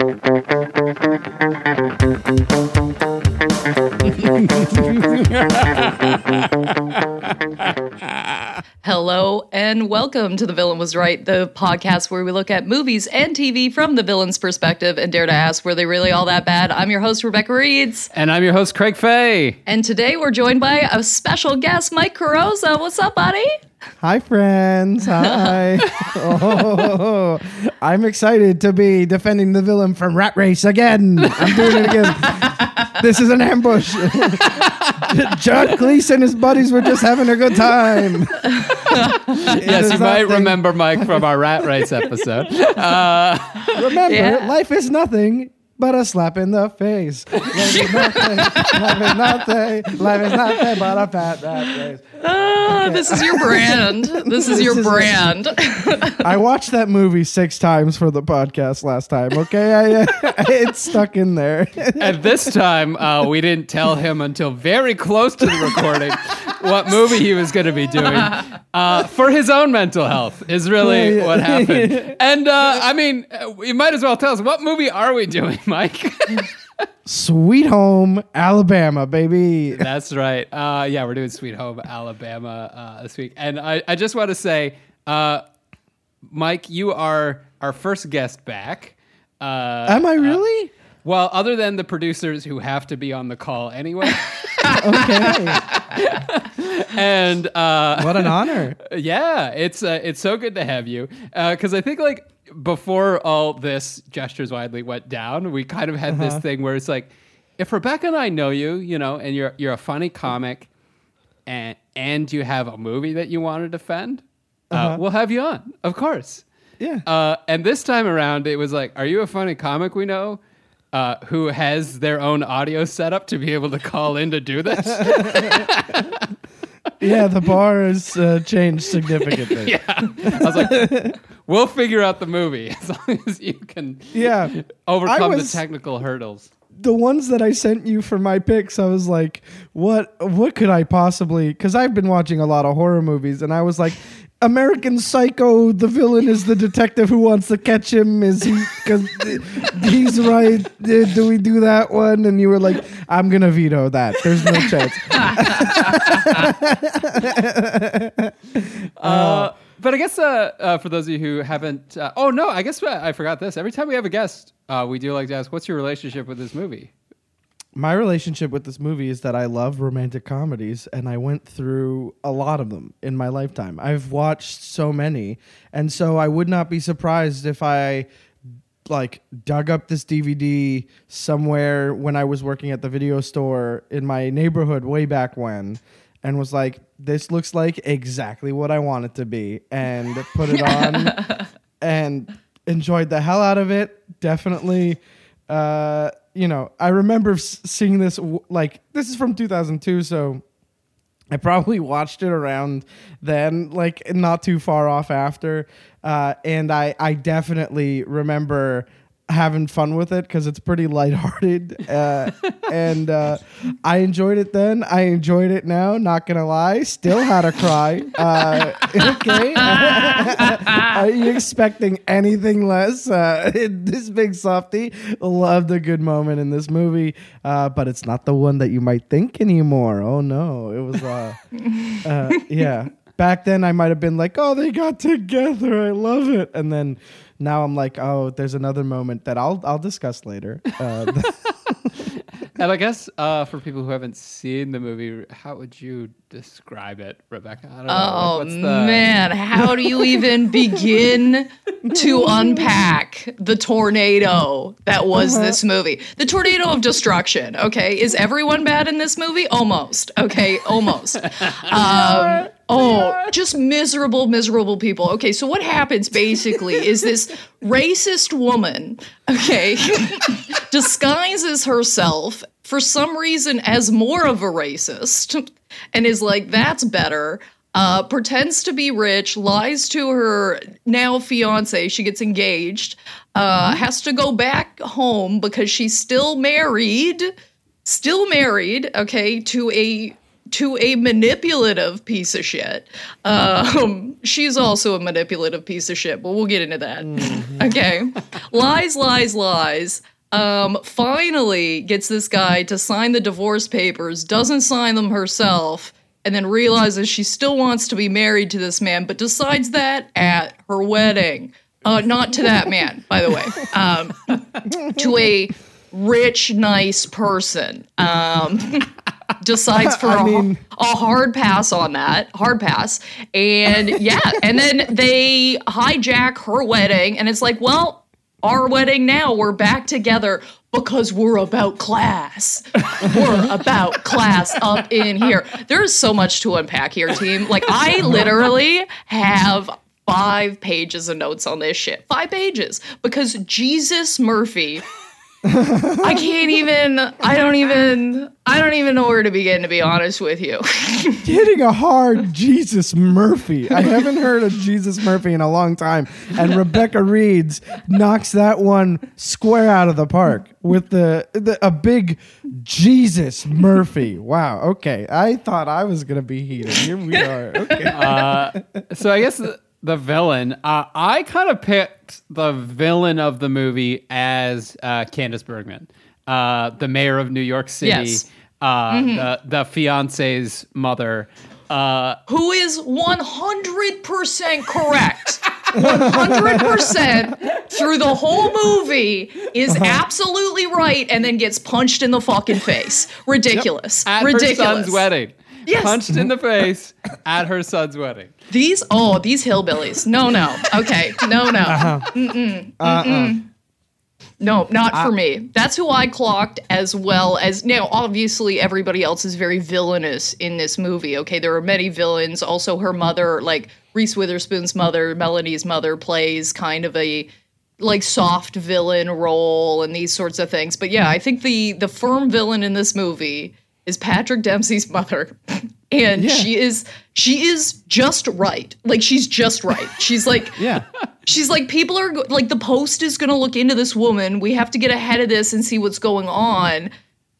Hello and welcome to The Villain Was Right, the podcast where we look at movies and TV from the villain's perspective and dare to ask, were they really all that bad? I'm your host, Rebecca Reeds. And I'm your host, Craig Fay. And today we're joined by a special guest, Mike Carrozza. What's up, buddy? Hi, friends. Hi. oh, I'm excited to be defending the villain from Rat Race again. I'm doing it again. this is an ambush. John Cleese and his buddies were just having a good time. yes, you might nothing. remember Mike from our Rat Race episode. Uh, Remember, Yeah. life is nothing but a slap in the face. Life is nothing. life is nothing. Life is nothing but a fat rat race. Ah, This is your brand. This is your This is- brand. I watched that movie six times for the podcast last time. Okay, I, uh, it's stuck in there. At this time, uh, we didn't tell him until very close to the recording what movie he was going to be doing uh, for his own mental health, is really Yeah, yeah. what happened. And uh, I mean, uh, you might as well tell us what movie are we doing, Mike? Sweet Home Alabama, baby. That's right. Uh, yeah, we're doing Sweet Home Alabama uh, this week. And I, I just want to say, uh, Mike, you are our first guest back. Uh, Am I really? well, other than the producers who have to be on the call anyway. Okay. and uh, what an honor. yeah, it's uh, it's so good to have you because I think like before all this gestures widely went down, we kind of had this thing where it's like, if Rebecca and I know you, you know, and you're you're a funny comic, and and you have a movie that you want to defend, uh, we'll have you on, of course. Yeah. Uh, and this time around, it was like, are you a funny comic we know? Uh, who has their own audio setup to be able to call in to do this? yeah, the bar has uh, changed significantly. yeah. I was like, we'll figure out the movie as long as you can Yeah. overcome was- the technical hurdles. The ones that I sent you for my picks, I was like, what what could I possibly cuz I've been watching a lot of horror movies and I was like American Psycho, the villain is the detective who wants to catch him. Is he? Because he's right. Uh, Do we do that one? And you were like, "I'm gonna veto that. There's no chance." Uh, but I guess uh, uh, for those of you who haven't, uh, oh no, I guess I forgot this. Every time we have a guest, uh, we do like to ask, "What's your relationship with this movie?" My relationship with this movie is that I love romantic comedies and I went through a lot of them in my lifetime. I've watched so many. And so I would not be surprised if I like dug up this DVD somewhere when I was working at the video store in my neighborhood way back when and was like this looks like exactly what I want it to be and put it on and enjoyed the hell out of it. Definitely, uh, you know, I remember seeing this like this is from 2002, so I probably watched it around then, like not too far off after, uh, and I I definitely remember having fun with it because it's pretty lighthearted, uh, and uh, I enjoyed it then. I enjoyed it now. Not gonna lie, still had a cry. Uh, okay, are you expecting anything less? Uh, this big softy loved a good moment in this movie, uh, but it's not the one that you might think anymore. Oh no, it was. Uh, uh, yeah. Back then, I might have been like, "Oh, they got together. I love it," and then now I'm like, "Oh, there's another moment that I'll I'll discuss later." Uh, And I guess uh, for people who haven't seen the movie, how would you describe it, Rebecca? I don't know. like, Oh what's the- man, how do you even begin to unpack the tornado that was this movie? The tornado of destruction. Okay, is everyone bad in this movie? Almost. Okay, almost. Um, Oh, just miserable, miserable people. Okay, so what happens basically is this racist woman, okay, disguises herself for some reason as more of a racist and is like, that's better. Uh, pretends to be rich, lies to her now fiance. She gets engaged, uh, has to go back home because she's still married, still married, okay, to a to a manipulative piece of shit. Um, she's also a manipulative piece of shit, but we'll get into that. Okay. lies, lies, lies. Um, finally gets this guy to sign the divorce papers, doesn't sign them herself, and then realizes she still wants to be married to this man, but decides that at her wedding. Uh, not to that man, by the way, um, to a rich, nice person. Um, decides for a, mean- a hard pass on that, hard pass. And yeah, and then they hijack her wedding, and it's like, well, our wedding now, we're back together because we're about class. We're about class up in here. There's so much to unpack here, team. Like, I literally have five pages of notes on this shit. Five pages. Because Jesus Murphy I can't even I don't even I don't even know where to begin to be honest with you. hitting a hard Jesus Murphy. I haven't heard of Jesus Murphy in a long time. And Rebecca Reeds knocks that one square out of the park with the, the a big Jesus Murphy. Wow. Okay. I thought I was gonna be heated. Here we are. Okay. Uh, so I guess the, the villain. Uh, I kind of picked the villain of the movie as uh, Candice Bergman, uh, the mayor of New York City, Yes. uh, the the fiance's mother. Uh, Who is 100% correct. 100% through the whole movie is absolutely right and then gets punched in the fucking face. Ridiculous. at Ridiculous. her son's wedding. Yes. Punched in the face at her son's wedding. These oh, these hillbillies. No, no. Okay. No, no. Uh-huh. Mm-mm. Uh-uh. Mm-mm. No, not for uh, me. That's who I clocked as well as now obviously everybody else is very villainous in this movie. Okay, there are many villains. Also her mother, like Reese Witherspoon's mother, Melanie's mother plays kind of a like soft villain role and these sorts of things. But yeah, I think the the firm villain in this movie is Patrick Dempsey's mother. And she is she is just right. Like she's just right. She's like Yeah. she's like people are go- like the post is going to look into this woman. We have to get ahead of this and see what's going on.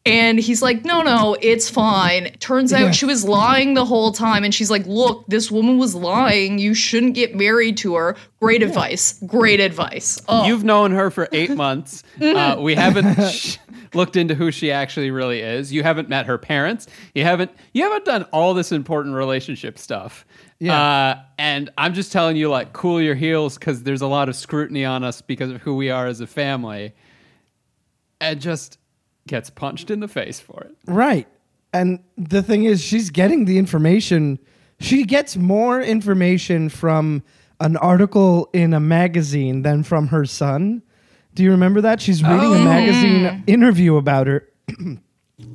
And he's like, "No, no, it's fine." Turns out Yeah. she was lying the whole time and she's like, "Look, this woman was lying. You shouldn't get married to her." Great advice. Great advice. Oh. You've known her for eight months. Uh, we haven't sh- looked into who she actually really is. You haven't met her parents. You haven't. You haven't done all this important relationship stuff. Yeah. Uh, and I'm just telling you, like, cool your heels because there's a lot of scrutiny on us because of who we are as a family. And just gets punched in the face for it. Right. And the thing is, she's getting the information. She gets more information from an article in a magazine than from her son. Do you remember that? She's reading a magazine interview about her.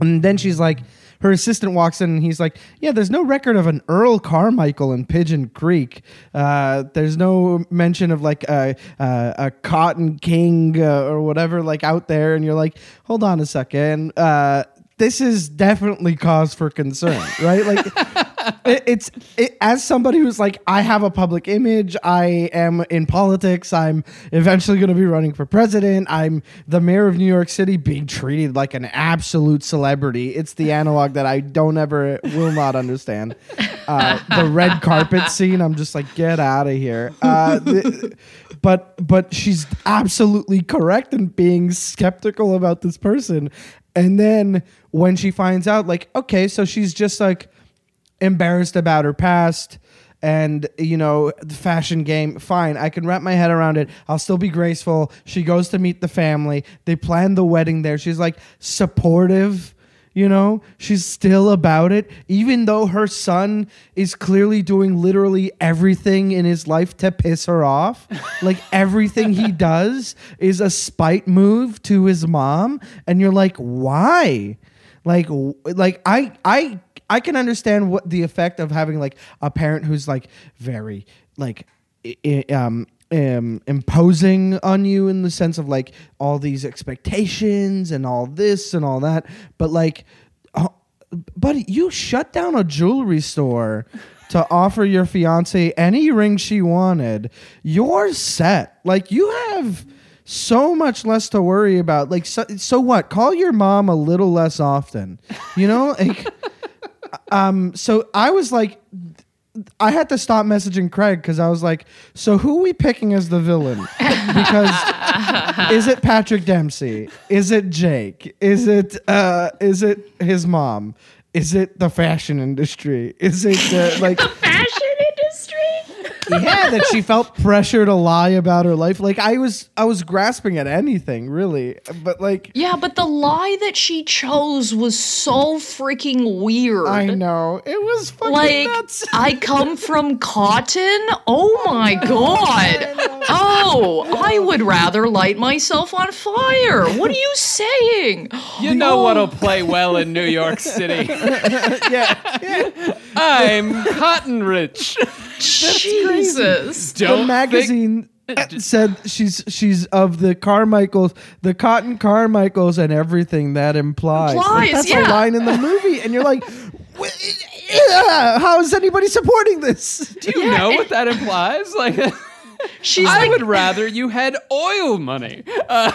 and then she's like, her assistant walks in and he's like, Yeah, there's no record of an Earl Carmichael in Pigeon Creek. Uh, there's no mention of like a, a, a Cotton King uh, or whatever, like out there. And you're like, Hold on a second. Uh, this is definitely cause for concern, right? Like, it, it's it, as somebody who's like, I have a public image. I am in politics. I'm eventually going to be running for president. I'm the mayor of New York City, being treated like an absolute celebrity. It's the analog that I don't ever will not understand. Uh, the red carpet scene. I'm just like, get out of here. Uh, the- but but she's absolutely correct in being skeptical about this person. And then when she finds out, like, okay, so she's just like embarrassed about her past and you know the fashion game. Fine i can wrap my head around it. I'll still be graceful. She goes to meet the family. They plan the wedding there. She's like supportive you know? She's still about it. Even though her son is clearly doing literally everything in his life to piss her off like everything he does is a spite move to his mom. And you're like why? Like like i i I can understand what the effect of having like a parent who's like very like i- um um, imposing on you in the sense of like all these expectations and all this and all that, but like, oh, buddy, you shut down a jewelry store to offer your fiance any ring she wanted. You're set. Like you have so much less to worry about. Like so, so what? Call your mom a little less often. You know, like um so I was like I had to stop messaging Craig because I was like, so who are we picking as the villain? Because is it Patrick Dempsey? Is it Jake? Is it uh is it his mom? Is it the fashion industry? Is it uh, like. Yeah that she felt pressure to lie about her life? Like I was I was grasping at anything really, but like Yeah, but the lie that she chose was so freaking weird. I know it was fucking Like, nuts. I come from cotton? Oh my god. Oh, I would rather light myself on fire. What are you saying? You know what'll play well in New York City. yeah, I'm cotton rich. Jesus. the Don't think- magazine said she's she's of the Carmichaels, the Cotton Carmichaels, and everything that implies. Like, that's yeah. a line in the movie, and you're like, yeah, how is anybody supporting this? Do you know what that implies? Like, She's I like would rather you had oil money. Uh,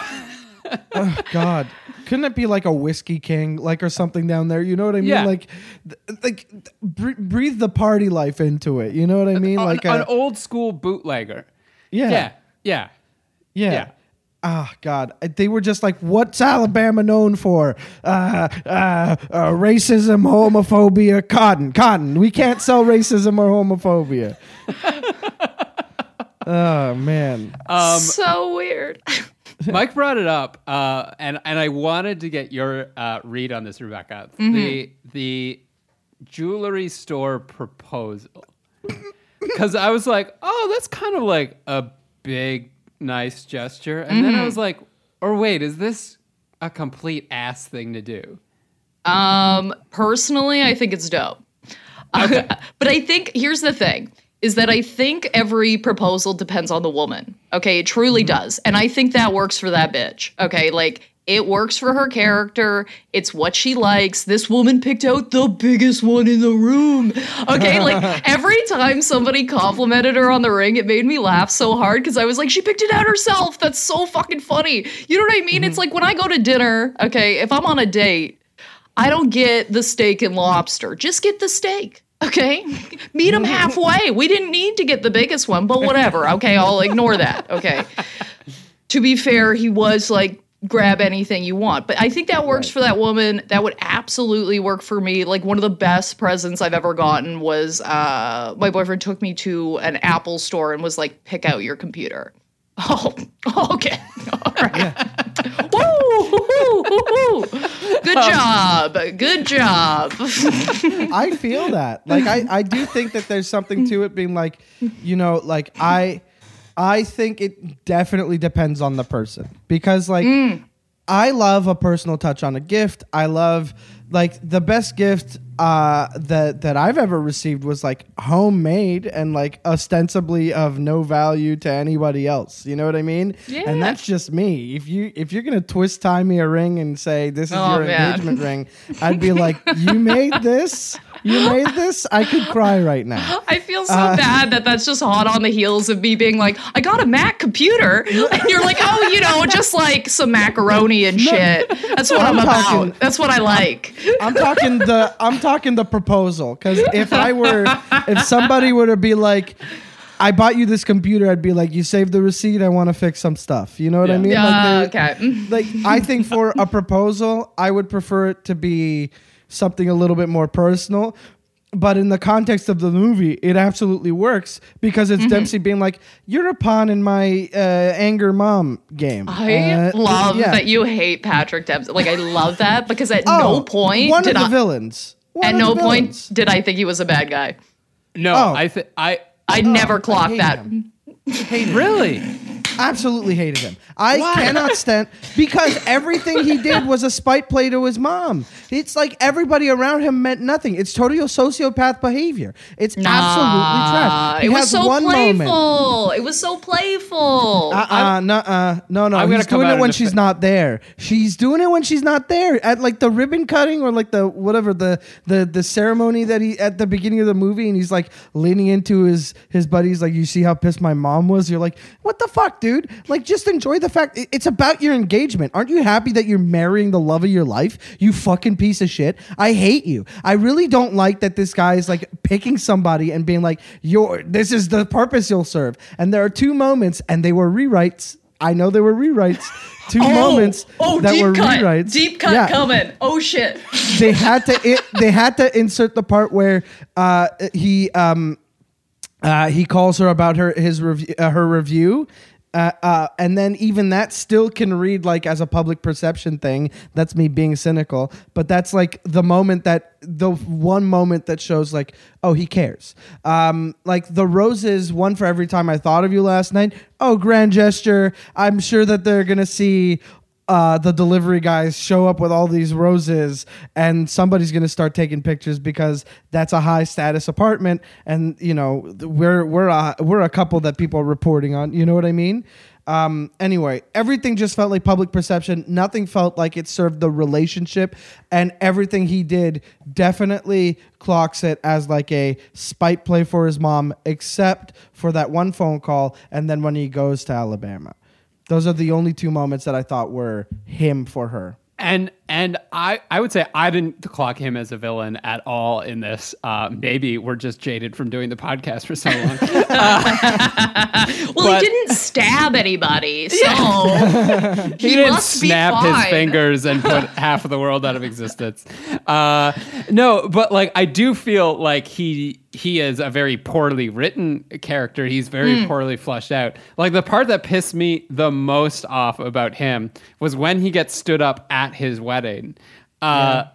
God, couldn't it be like a whiskey king, like or something down there? You know what I mean? Yeah. Like, th- like th- br- breathe the party life into it. You know what I mean? an, like an a, old school bootlegger. yeah, Yeah, yeah. Yeah. Yeah. Ah, God. They were just like, what's Alabama known for? Uh, uh, uh, racism, homophobia, cotton. Cotton. We can't sell racism or homophobia. oh, man. so weird. Mike brought it up, uh, and and I wanted to get your uh, read on this, Rebecca. Mm-hmm. The the jewelry store proposal, because I was like, oh, that's kind of like a big nice gesture, and then I Mm-hmm. was like, or wait, is this a complete ass thing to do? Um, personally, I think it's dope. but I think here's the thing is that I think every proposal depends on the woman. Okay, it truly mm-hmm. does. And I think that works for that bitch. Okay, like it works for her character. It's what she likes. This woman picked out the biggest one in the room. Okay, like every time somebody complimented her on the ring, it made me laugh so hard because I was like, she picked it out herself. That's so fucking funny. You know what I mean? It's mm-hmm. like when I go to dinner, okay, if I'm on a date, I don't get the steak and lobster. Just get the steak. Okay. Meet them halfway. We didn't need to get the biggest one, but whatever. Okay. I'll ignore that. Okay. To be fair, he was like, grab anything you want. But I think that works for that woman. That would absolutely work for me. Like one of the best presents I've ever gotten was uh, my boyfriend took me to an Apple store and was like, pick out your computer. Oh, okay. All right. Woo, woo, woo, woo. Good job. Good job. I feel that. Like I, I do think that there's something to it being like, you know, like I I think it definitely depends on the person. Because like mm. I love a personal touch on a gift. I love like the best gift uh that that I've ever received was like homemade and like ostensibly of no value to anybody else. You know what I mean? Yeah. And that's just me. If you if you're gonna twist tie me a ring and say this is Oh, your man. engagement ring, I'd be like, You made this? You made this? I could cry right now. I feel so uh, bad that that's just hot on the heels of me being like, I got a Mac computer. And you're like, oh, you know, just like some macaroni and shit. That's what I'm, I'm talking- about. That's what I like. I'm talking the I'm talking the proposal because if I were if somebody were to be like, I bought you this computer, I'd be like, you saved the receipt. I want to fix some stuff. You know what I mean? Yeah, like, okay. Like I think for a proposal, I would prefer it to be something a little bit more personal. But in the context of the movie, it absolutely works because Mm-hmm. it's Dempsey being like, "You're a pawn in my uh, anger mom game." I Uh, love yeah. that you hate Patrick Dempsey. Like, I love that because at Oh, no point one did of the I, villains. One at no the point did I think he was a bad guy. No, Oh. I think I I never clocked hate that. him. really. Absolutely hated him. I cannot stand because everything he did was a spite play to his mom. It's like everybody around him meant nothing. It's totally sociopath behavior. It's absolutely trash. He it was so playful. moment. It was so playful. Uh, uh, no, uh, no, no. I'm He's doing it when she's fa- not there. She's doing it when she's not there at like the ribbon cutting or like the whatever the the the ceremony that he at the beginning of the movie, and he's like leaning into his his buddies, like you see how pissed my mom was. You're like, what the fuck, dude? Like, just enjoy the fact it's about your engagement. Aren't you happy that you're marrying the love of your life? You fucking piece of shit. I hate you. I really don't like that this guy is like picking somebody and being like, your this is the purpose you'll serve. And there are two moments, and they were rewrites. I know they were rewrites. Two moments oh, that deep were cut. rewrites. Deep cut Yeah coming. Oh shit. they had to it, they had to insert the part where uh, he um, uh, he calls her about her his review uh, her review. Uh, uh, and then even that still can read like as a public perception thing. That's me being cynical, but that's like the moment that the one moment that shows like, oh, he cares. Um, like the roses, one for every time I thought of you last night. Oh, grand gesture. I'm sure that they're gonna see uh, the delivery guys show up with all these roses and somebody's going to start taking pictures because that's a high status apartment and you know we're we're a, we're a couple that people are reporting on you know what i mean? Um, anyway everything just felt like public perception. Nothing felt like it served the relationship and everything he did definitely clocks it as like a spite play for his mom except for that one phone call and then when he goes to alabama those are the only two moments that I thought were him for her. And and I I would say I didn't clock him as a villain at all in this. Uh, maybe we're just jaded from doing the podcast for so long. Well, But- he didn't stab anybody, so he didn't must be snap his fingers and put half of the world out of existence. Uh, no, but like I do feel like he he is a very poorly written character. He's very Hmm. poorly fleshed out. Like the part that pissed me the most off about him was when he gets stood up at his wedding. Uh,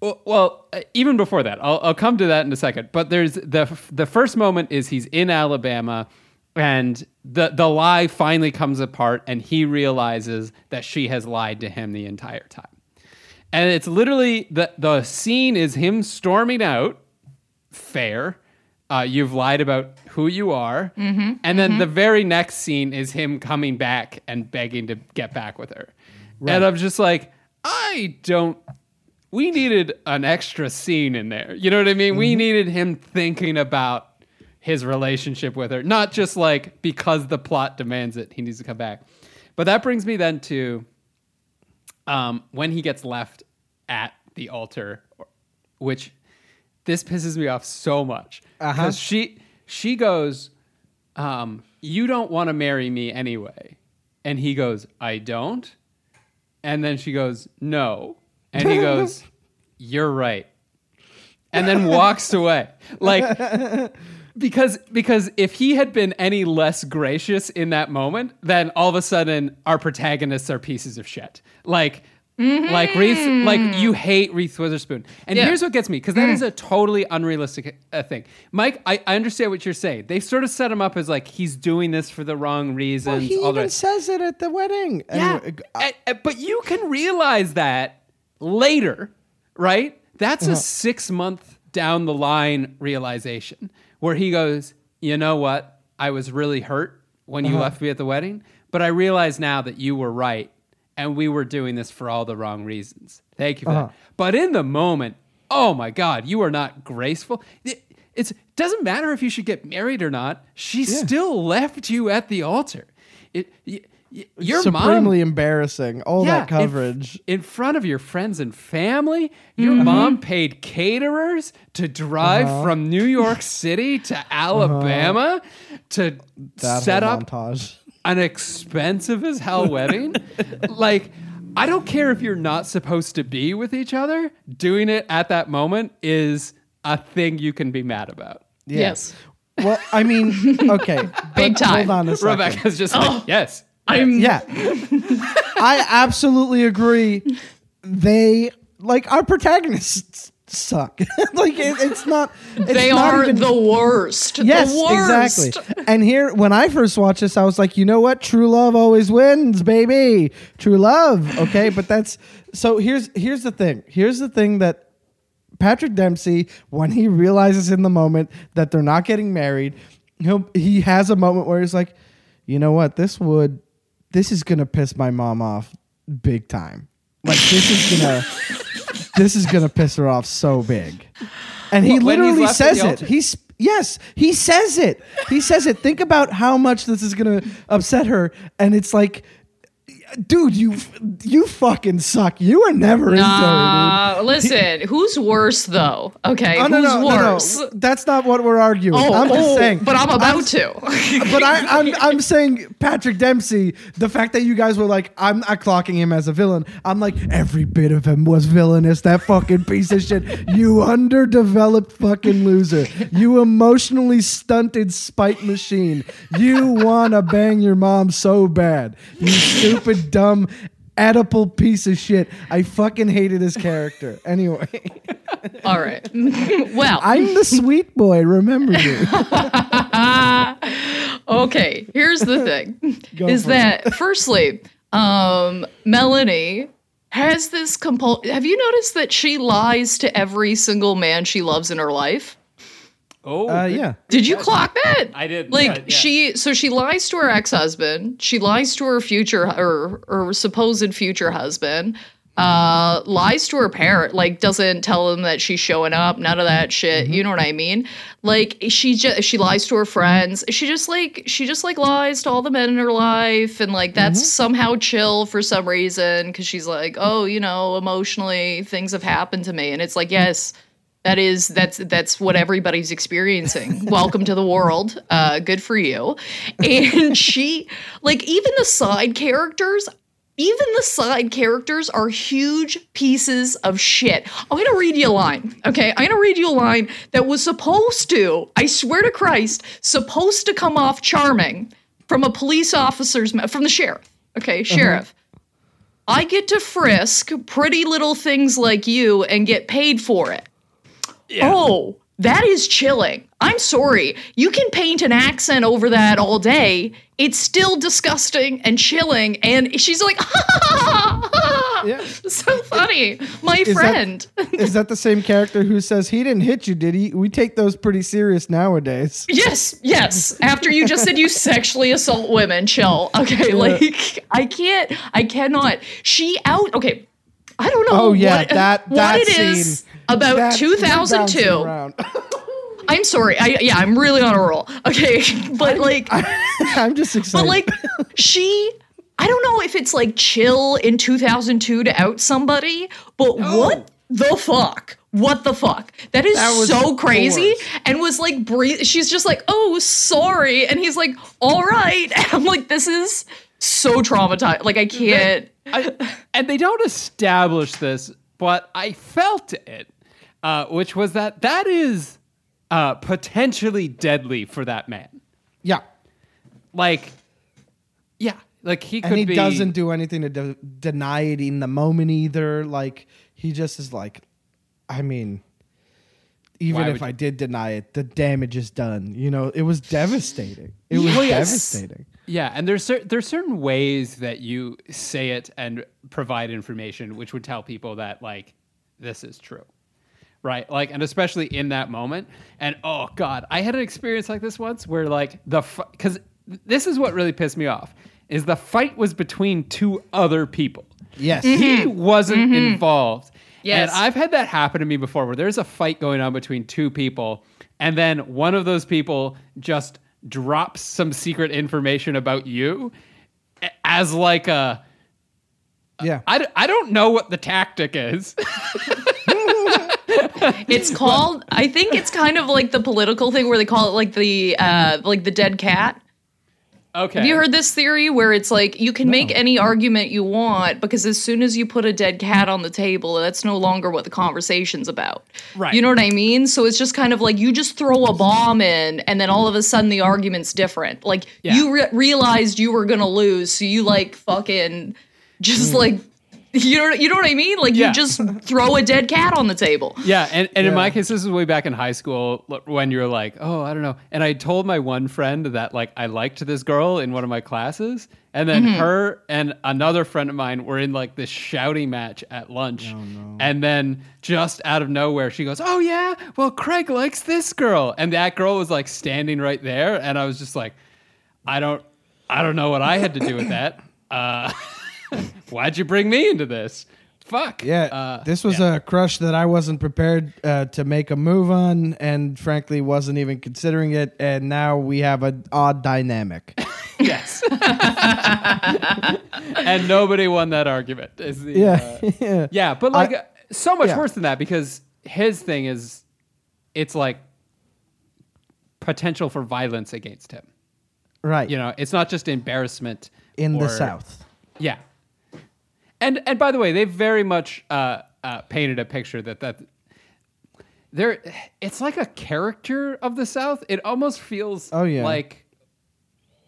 well, well, uh, even before that, I'll, I'll come to that in a second. But there's the the first moment is he's in Alabama, and the the lie finally comes apart, and he realizes that she has lied to him the entire time. And it's literally the the scene is him storming out. Fair, uh, you've lied about who you are, and then the very next scene is him coming back and begging to get back with her. And I'm just like, I don't we needed an extra scene in there. You know what I mean? We needed him thinking about his relationship with her, not just like because the plot demands it, he needs to come back. But that brings me then to um, when he gets left at the altar, which this pisses me off so much because she she goes, um, "You don't want to marry me anyway," and he goes, "I don't," and then she goes, "No," and he goes, "You're right," and then walks away like. Because because if he had been any less gracious in that moment, then all of a sudden our protagonists are pieces of shit. Like like Reese like you hate Reese Witherspoon. And Yeah. here's what gets me because that is a totally unrealistic uh, thing. Mike, I, I understand what you're saying. They sort of set him up as like he's doing this for the wrong reasons. he all even rest. says it at the wedding. Yeah, Anyway, uh, but you can realize that later, right? That's Uh-huh. a six month down the line realization where he goes, You know what? I was really hurt when Uh-huh. you left me at the wedding, but I realize now that you were right and we were doing this for all the wrong reasons. Thank you for Uh-huh. that. But in the moment, oh my God, you are not graceful. It it's, doesn't matter if you should get married or not. She still left you at the altar. It, y- y- your mom supremely embarrassing. All yeah, that coverage. in, in front of your friends and family. Your mom paid caterers to drive Uh-huh. from New York City to Alabama to that set up montage. An expensive as hell wedding. like, I don't care if you're not supposed to be with each other. Doing it at that moment is a thing you can be mad about. Yeah. yes. Well, I mean, okay, Big time. Hold on a second. Rebecca's just like, oh, yes. I'm Yeah, I absolutely agree. They like our protagonists suck. like it, it's not. It's they not are even- the worst. Yes, the worst. exactly. And here, when I first watched this, I was like, you know what? True love always wins, baby. True love. Okay, but that's so. Here's here's the thing. Here's the thing that Patrick Dempsey, when he realizes in the moment that they're not getting married, he'll he has a moment where he's like, you know what? This would this is gonna piss my mom off big time. Like this is gonna this is gonna piss her off so big. And he What, when he's literally left at says the it. altar? He's yes, he says it. He says it. Think about how much this is gonna upset her. And it's like, dude, you you fucking suck. You were never into her, Uh, listen, who's worse though? Okay. Oh, who's no, no, no, worse? no. That's not what we're arguing. Oh, I'm just oh, saying. but I'm about to. but I, I'm I'm saying Patrick Dempsey. The fact that you guys were like, I'm not clocking him as a villain. I'm like, every bit of him was villainous. That fucking piece of shit. You underdeveloped fucking loser. You emotionally stunted spite machine. You wanna bang your mom so bad. You stupid dumb. Oedipal piece of shit. I fucking hated his character. Anyway, All right. well, I'm the sweet boy. Remember me. okay. Here's the thing: Go is for it. that firstly, um, Melanie has this compul. Have you noticed that she lies to every single man she loves in her life? Oh, Uh, good- yeah. Did you clock that? I did, Like yeah, yeah. she, so she lies to her ex-husband. She lies to her future or or supposed future husband. Uh, lies to her parent. Like doesn't tell them that she's showing up. None of that shit. Mm-hmm. You know what I mean? Like she just she lies to her friends. She just like she just like lies to all the men in her life, and like that's Mm-hmm. somehow chill for some reason because she's like, oh, you know, emotionally things have happened to me, and it's like yes. That is that's that's what everybody's experiencing. Welcome to the world. Uh, good for you. And she like even the side characters. Even the side characters are huge pieces of shit. I'm gonna read you a line, okay? I'm gonna read you a line that was supposed to, I swear to Christ, supposed to come off charming from a police officer's, mouth, from the sheriff, okay? Sheriff. I get to frisk pretty little things like you and get paid for it. Oh, that is chilling. I'm sorry. You can paint an accent over that all day. It's still disgusting and chilling. And she's like, Yeah. so funny. My that- friend. Is that the same character who says he didn't hit you, did he? We take those pretty serious nowadays. yes, yes. After you just said you sexually assault women, chill. Okay, like I can't, I cannot. She out. Okay, I don't know. Oh yeah, what, that what that it scene is about that- that bouncing 2002. I'm sorry. I yeah, I'm really on a roll. Okay, but like. I'm just excited. But like she I don't know if it's like chill in 2002 to out somebody, but what the fuck? What the fuck? That is That so crazy. And was like breathe. She's just like, oh, sorry, and he's like, all right. And I'm like, this is so traumatized. Like I can't. I, and they don't establish this, but I felt it, uh, which was that that is uh, potentially deadly for that man. yeah, Like, yeah, like he could and he be. doesn't do anything to de- deny it in the moment either. Like he just is like, I mean, even if I you- did deny it, the damage is done. You know, it was devastating. It was Yes. devastating. Yeah, and there's cer- there's certain ways that you say it and provide information which would tell people that like this is true. Right? Like and especially in that moment. And oh god, I had an experience like this once where like the cuz this is what really pissed me off is the fight was between two other people. Yes. He mm-hmm. wasn't mm-hmm. involved. Yes. And I've had that happen to me before where there's a fight going on between two people and then one of those people just drops some secret information about you as like a Yeah. I, I don't know what the tactic is. It's called. I think it's kind of like the political thing where they call it like the uh like the dead cat. Okay. Have you heard this theory where it's like you can make any argument you want because as soon as you put a dead cat on the table, that's no longer what the conversation's about. Right. You know what I mean? So it's just kind of like you just throw a bomb in and then all of a sudden the argument's different. Like Yeah. you re- realized you were going to lose, so you like fucking just hmm. like You know, you know what I mean? Like Yeah. you just throw a dead cat on the table. Yeah, and, and in my case, this was way back in high school when you're like, oh, I don't know. And I told my one friend that like I liked this girl in one of my classes, and then her and another friend of mine were in like this shouting match at lunch, and then just out of nowhere, she goes, "Oh yeah, well Craig likes this girl," and that girl was like standing right there, and I was just like, I don't, I don't know what I had to do with that. Uh, why'd you bring me into this? Fuck. Yeah, Uh, this was a crush that I wasn't prepared uh, to make a move on, and frankly wasn't even considering it. And now we have an odd dynamic. Yes. and nobody won that argument. Is the, yeah, uh, yeah, yeah, but like I- uh, so much yeah. worse than that because his thing is it's like potential for violence against him. right. You know, it's not just embarrassment in the South. Yeah. And and by the way, they very much uh, uh, painted a picture that that there it's like a character of the South. It almost feels Oh, yeah. like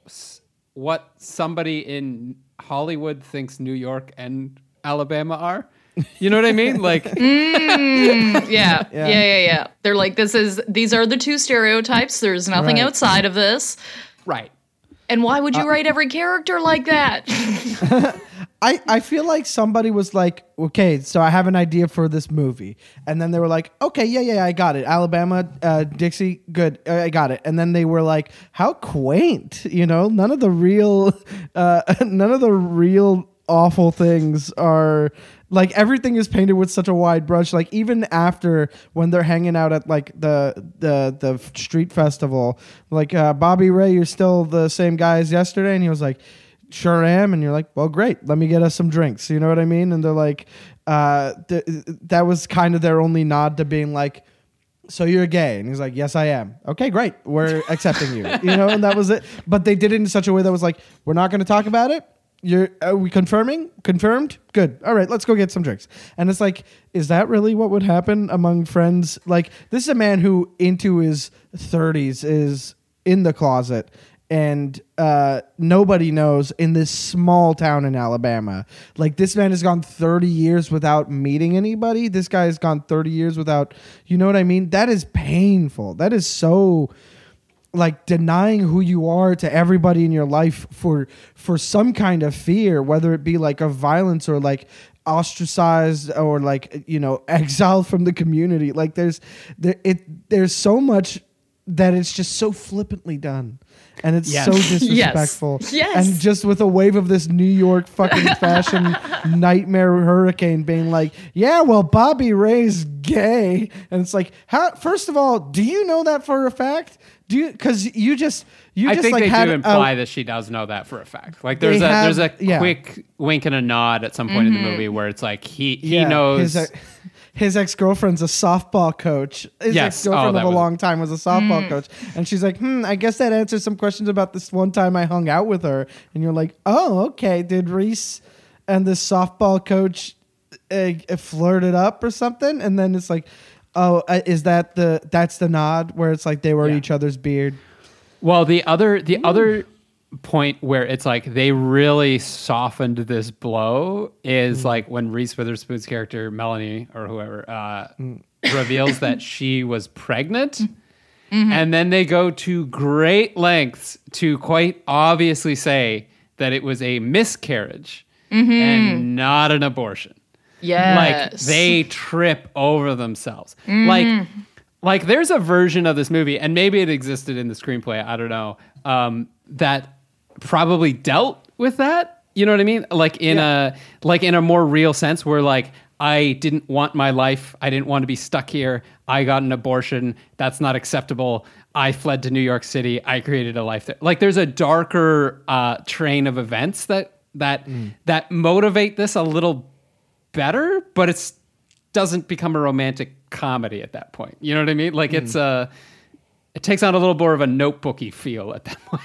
s- what somebody in Hollywood thinks New York and Alabama are. You know what I mean? Like Yeah, yeah, yeah, yeah, They're like, this is these are the two stereotypes. There's nothing Right. outside of this. right. And why would you write every character like that? I, I feel like somebody was like, okay, so I have an idea for this movie. And then they were like, okay, yeah, yeah, I got it. Alabama, uh, Dixie, good, I got it. And then they were like, how quaint, you know, none of the real, uh, none of the real awful things are like everything is painted with such a wide brush like even after when they're hanging out at like the the the street festival like uh, bobby ray you're still the same guy as yesterday and he was like sure am. And you're like well great. Let me get us some drinks. You know what i mean? And they're like uh th- that was kind of their only nod to being like so you're gay? And he's like yes i am. Okay great. We're accepting you. You know and that was it. But they did it in such a way that was like we're not going to talk about it. You're are we confirming? Confirmed? Good. All right let's go get some drinks. And it's like is that really what would happen among friends? Like this is a man who into his 30s is in the closet and uh, nobody knows in this small town in Alabama. Like this man has gone 30 years without meeting anybody. This guy has gone 30 years without, you know what I mean? That is painful. That is so like denying who you are to everybody in your life for for some kind of fear, whether it be like of violence or like ostracized or like you know exiled from the community. Like there's there it there's so much that it's just so flippantly done. And it's Yes. so disrespectful. Yes. And just with a wave of this New York fucking fashion nightmare hurricane being like, yeah, well, Bobby Ray's gay. And it's like, how, first of all, do you know that for a fact? Do you, cause you just, you I just think like they had do a- imply that she does know that for a fact. Like there's a have- there's a yeah. quick wink and a nod at some point in the mm-hmm. movie where it's like he he Yeah, knows his, ex- his ex-girlfriend's a softball coach. His Yes. ex-girlfriend Oh, of a was- long time was a softball coach. And she's like, hmm, I guess that answers some questions about this one time I hung out with her. And you're like, oh, okay. Did Reese and this softball coach uh, flirted up or something? And then it's like, oh, uh, is that the, that's the nod where it's like they were Yeah. each other's beard? Well, the other the other point where it's like they really softened this blow is hmm. like when Reese Witherspoon's character Melanie or whoever uh, hmm. reveals that she was pregnant. Mm-hmm. And then they go to great lengths to quite obviously say that it was a miscarriage mm-hmm. and not an abortion. Yes. Like they trip over themselves. Mm-hmm. Like like there's a version of this movie, and maybe it existed in the screenplay, I don't know, um, that probably dealt with that. You know what I mean? Like in a like in a more real sense where like I didn't want my life. I didn't want to be stuck here. I got an abortion. That's not acceptable. I fled to New York City. I created a life there. Like there's a darker uh, train of events that that that motivate this a little better, but it's doesn't become a romantic comedy at that point. You know what I mean? Like it's a it takes on a little more of a notebooky feel at that point.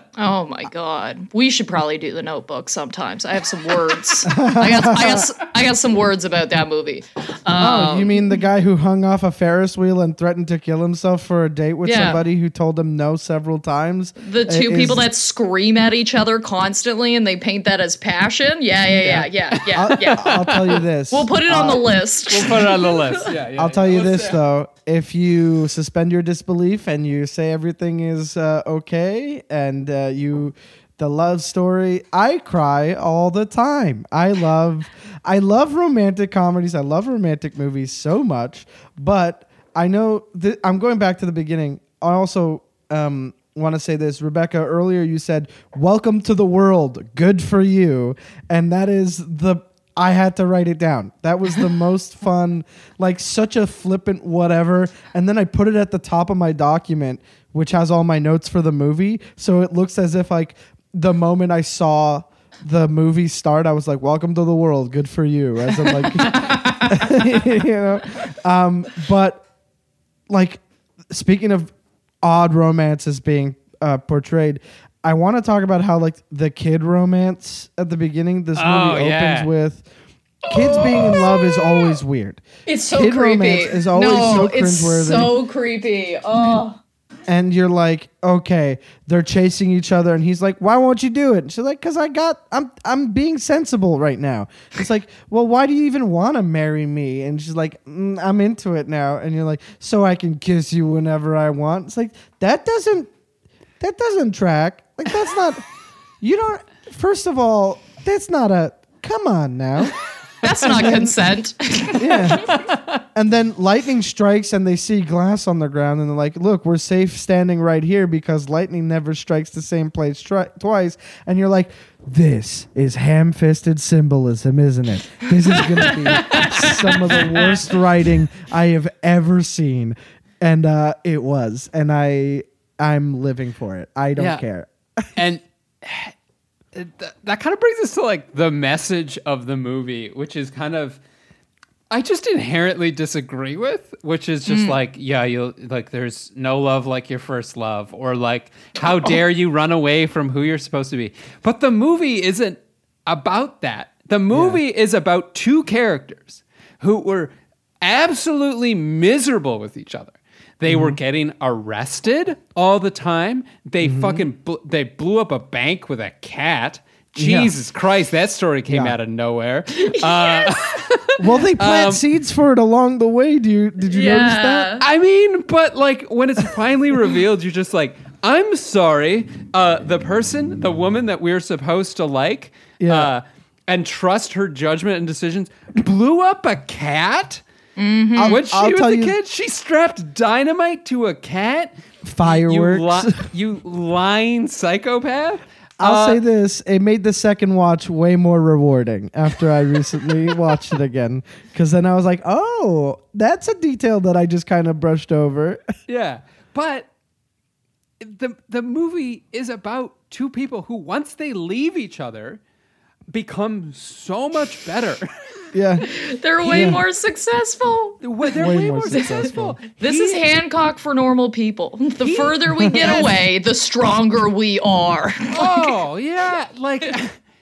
Oh my god. We should probably do the notebook sometimes. I have some words. I got I got s- I got some words about that movie. oh, you um, mean the guy who hung off a Ferris wheel and threatened to kill himself for a date with Yeah. somebody who told him no several times? The two Is- people that scream at each other constantly and they paint that as passion. Yeah, yeah, yeah, yeah, yeah, yeah. I'll tell you this. We'll put it on the uh, list. We'll put it on the list. Yeah, yeah. I'll tell you this though: if you suspend your disbelief and you say everything is uh, okay, and uh, you, the love story, I cry all the time. I love, I love romantic comedies. I love romantic movies so much, but I know I'm going back to the beginning. I also um, want to say this, Rebecca. Earlier, you said, "Welcome to the world. Good for you," and that is the I had to write it down. That was the most fun, like such a flippant whatever. And then I put it at the top of my document, which has all my notes for the movie. So it looks as if like the moment I saw the movie start, I was like, "Welcome to the world. Good for you." As I'm like, you know, um, but like speaking of odd romances being uh, portrayed, I want to talk about how like the kid romance at the beginning. This movie Oh, opens yeah. with kids being in love is always weird, It's so Kid creepy. romance is always no, so it's cringeworthy. so creepy. Oh. and you're like, okay, they're chasing each other, and he's like, why won't you do it? And she's like, because I got, I'm, I'm being sensible right now. It's like, well, why do you even want to marry me? And she's like, mm, I'm into it now, and you're like, so I can kiss you whenever I want. It's like that doesn't, that doesn't track. Like that's not, you don't. First of all, that's not a. Come on now. That's not consent. Yeah. And then lightning strikes and they see glass on the ground and they're like, look, we're safe standing right here because lightning never strikes the same place tri- twice. And you're like, this is ham fisted symbolism, isn't it? This is going to be some of the worst writing I have ever seen. And uh, it was. And I, I'm living for it. I don't Yeah. care. And th- that kind of brings us to like the message of the movie, which is kind of I just inherently disagree with, which is just mm. like, yeah, you like there's no love like your first love, or like how dare you run away from who you're supposed to be. But the movie isn't about that. The movie is about two characters who were absolutely miserable with each other. They were getting arrested all the time. They fucking bl- they blew up a bank with a cat. Yeah. Jesus Christ, that story came Yeah. out of nowhere. Uh, Well, they plant Um, seeds for it along the way. Do you, did you notice that? I mean, but like when it's finally revealed, you're just like, I'm sorry. Uh, the person, the woman that we're supposed to like, Yeah. uh, and trust her judgment and decisions, blew up a cat. I'll, When she I'll was tell a you kid, she strapped dynamite to a cat. fireworks. You, li- you lying psychopath. I'll Uh, say this: it made the second watch way more rewarding after I recently watched it again. Because then I was like, "Oh, that's a detail that I just kind of brushed over." Yeah, but the the movie is about two people who once they leave each other become so much better. yeah, They're way Yeah. more successful. They're way, Way more, more successful. This He- is Hancock for normal people. The further we get away, the stronger we are. oh yeah, like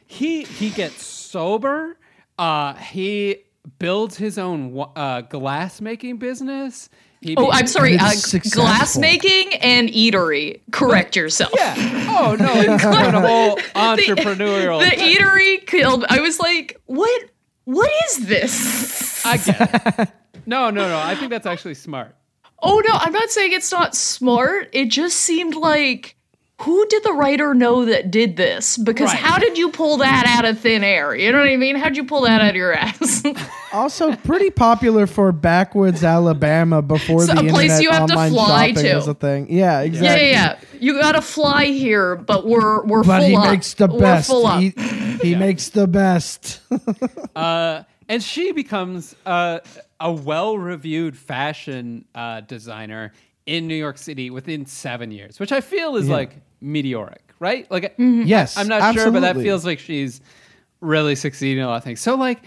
he he gets sober. Uh, he builds his own wa- uh, glass making business. He Oh, be- I'm sorry. And Uh, it's glass making and eatery. Correct yourself. Yeah. Oh no, incredible entrepreneurial. The eatery killed. I was like, what? What is this? I get it. No, no, no. I think that's actually smart. Oh no, I'm not saying it's not smart. It just seemed like who did the writer know that did this? Because Right. how did you pull that out of thin air? You know what I mean? How'd you pull that out of your ass? also pretty popular for backwoods Alabama before It's the a place internet you have to online fly shopping to. was a thing. Yeah, yeah, exactly. yeah, yeah. You gotta fly here, but we're we're But full he up. makes the We're best. full up. He, he makes the best. Uh, and she becomes uh, a well-reviewed fashion uh, designer in New York City within seven years, which I feel is Yeah. like meteoric, right? Like, mm-hmm. yes, I'm not sure, but that feels like she's really succeeding in a lot of things. So, like,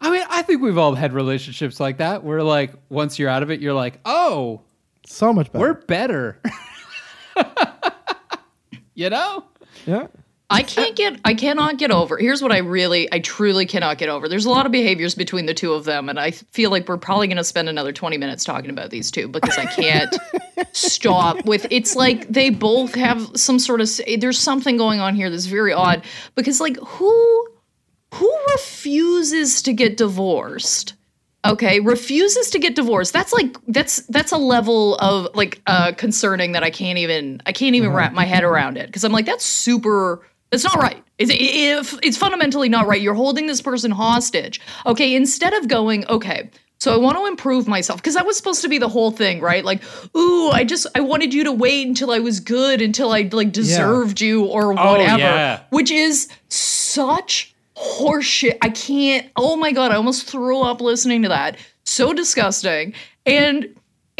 I mean, I think we've all had relationships like that, where like once you're out of it, you're like, oh, so much better. we're better. you know? Yeah. I can't get I cannot get over. Here's what I really I truly cannot get over. There's a lot of behaviors between the two of them and I feel like we're probably going to spend another 20 minutes talking about these two because I can't stop with it's like they both have some sort of there's something going on here that's very odd because like who who refuses to get divorced? Okay, refuses to get divorced. That's like that's that's a level of like uh concerning that I can't even I can't even wrap my head around it because I'm like that's super it's not right. It's, if it's fundamentally not right. You're holding this person hostage. Okay, instead of going, okay, so I want to improve myself because that was supposed to be the whole thing, right? Like, ooh, I just I wanted you to wait until I was good, until I like deserved you or whatever, Oh, whatever, yeah. which is such horseshit. I can't. Oh my god, I almost threw up listening to that. So disgusting. And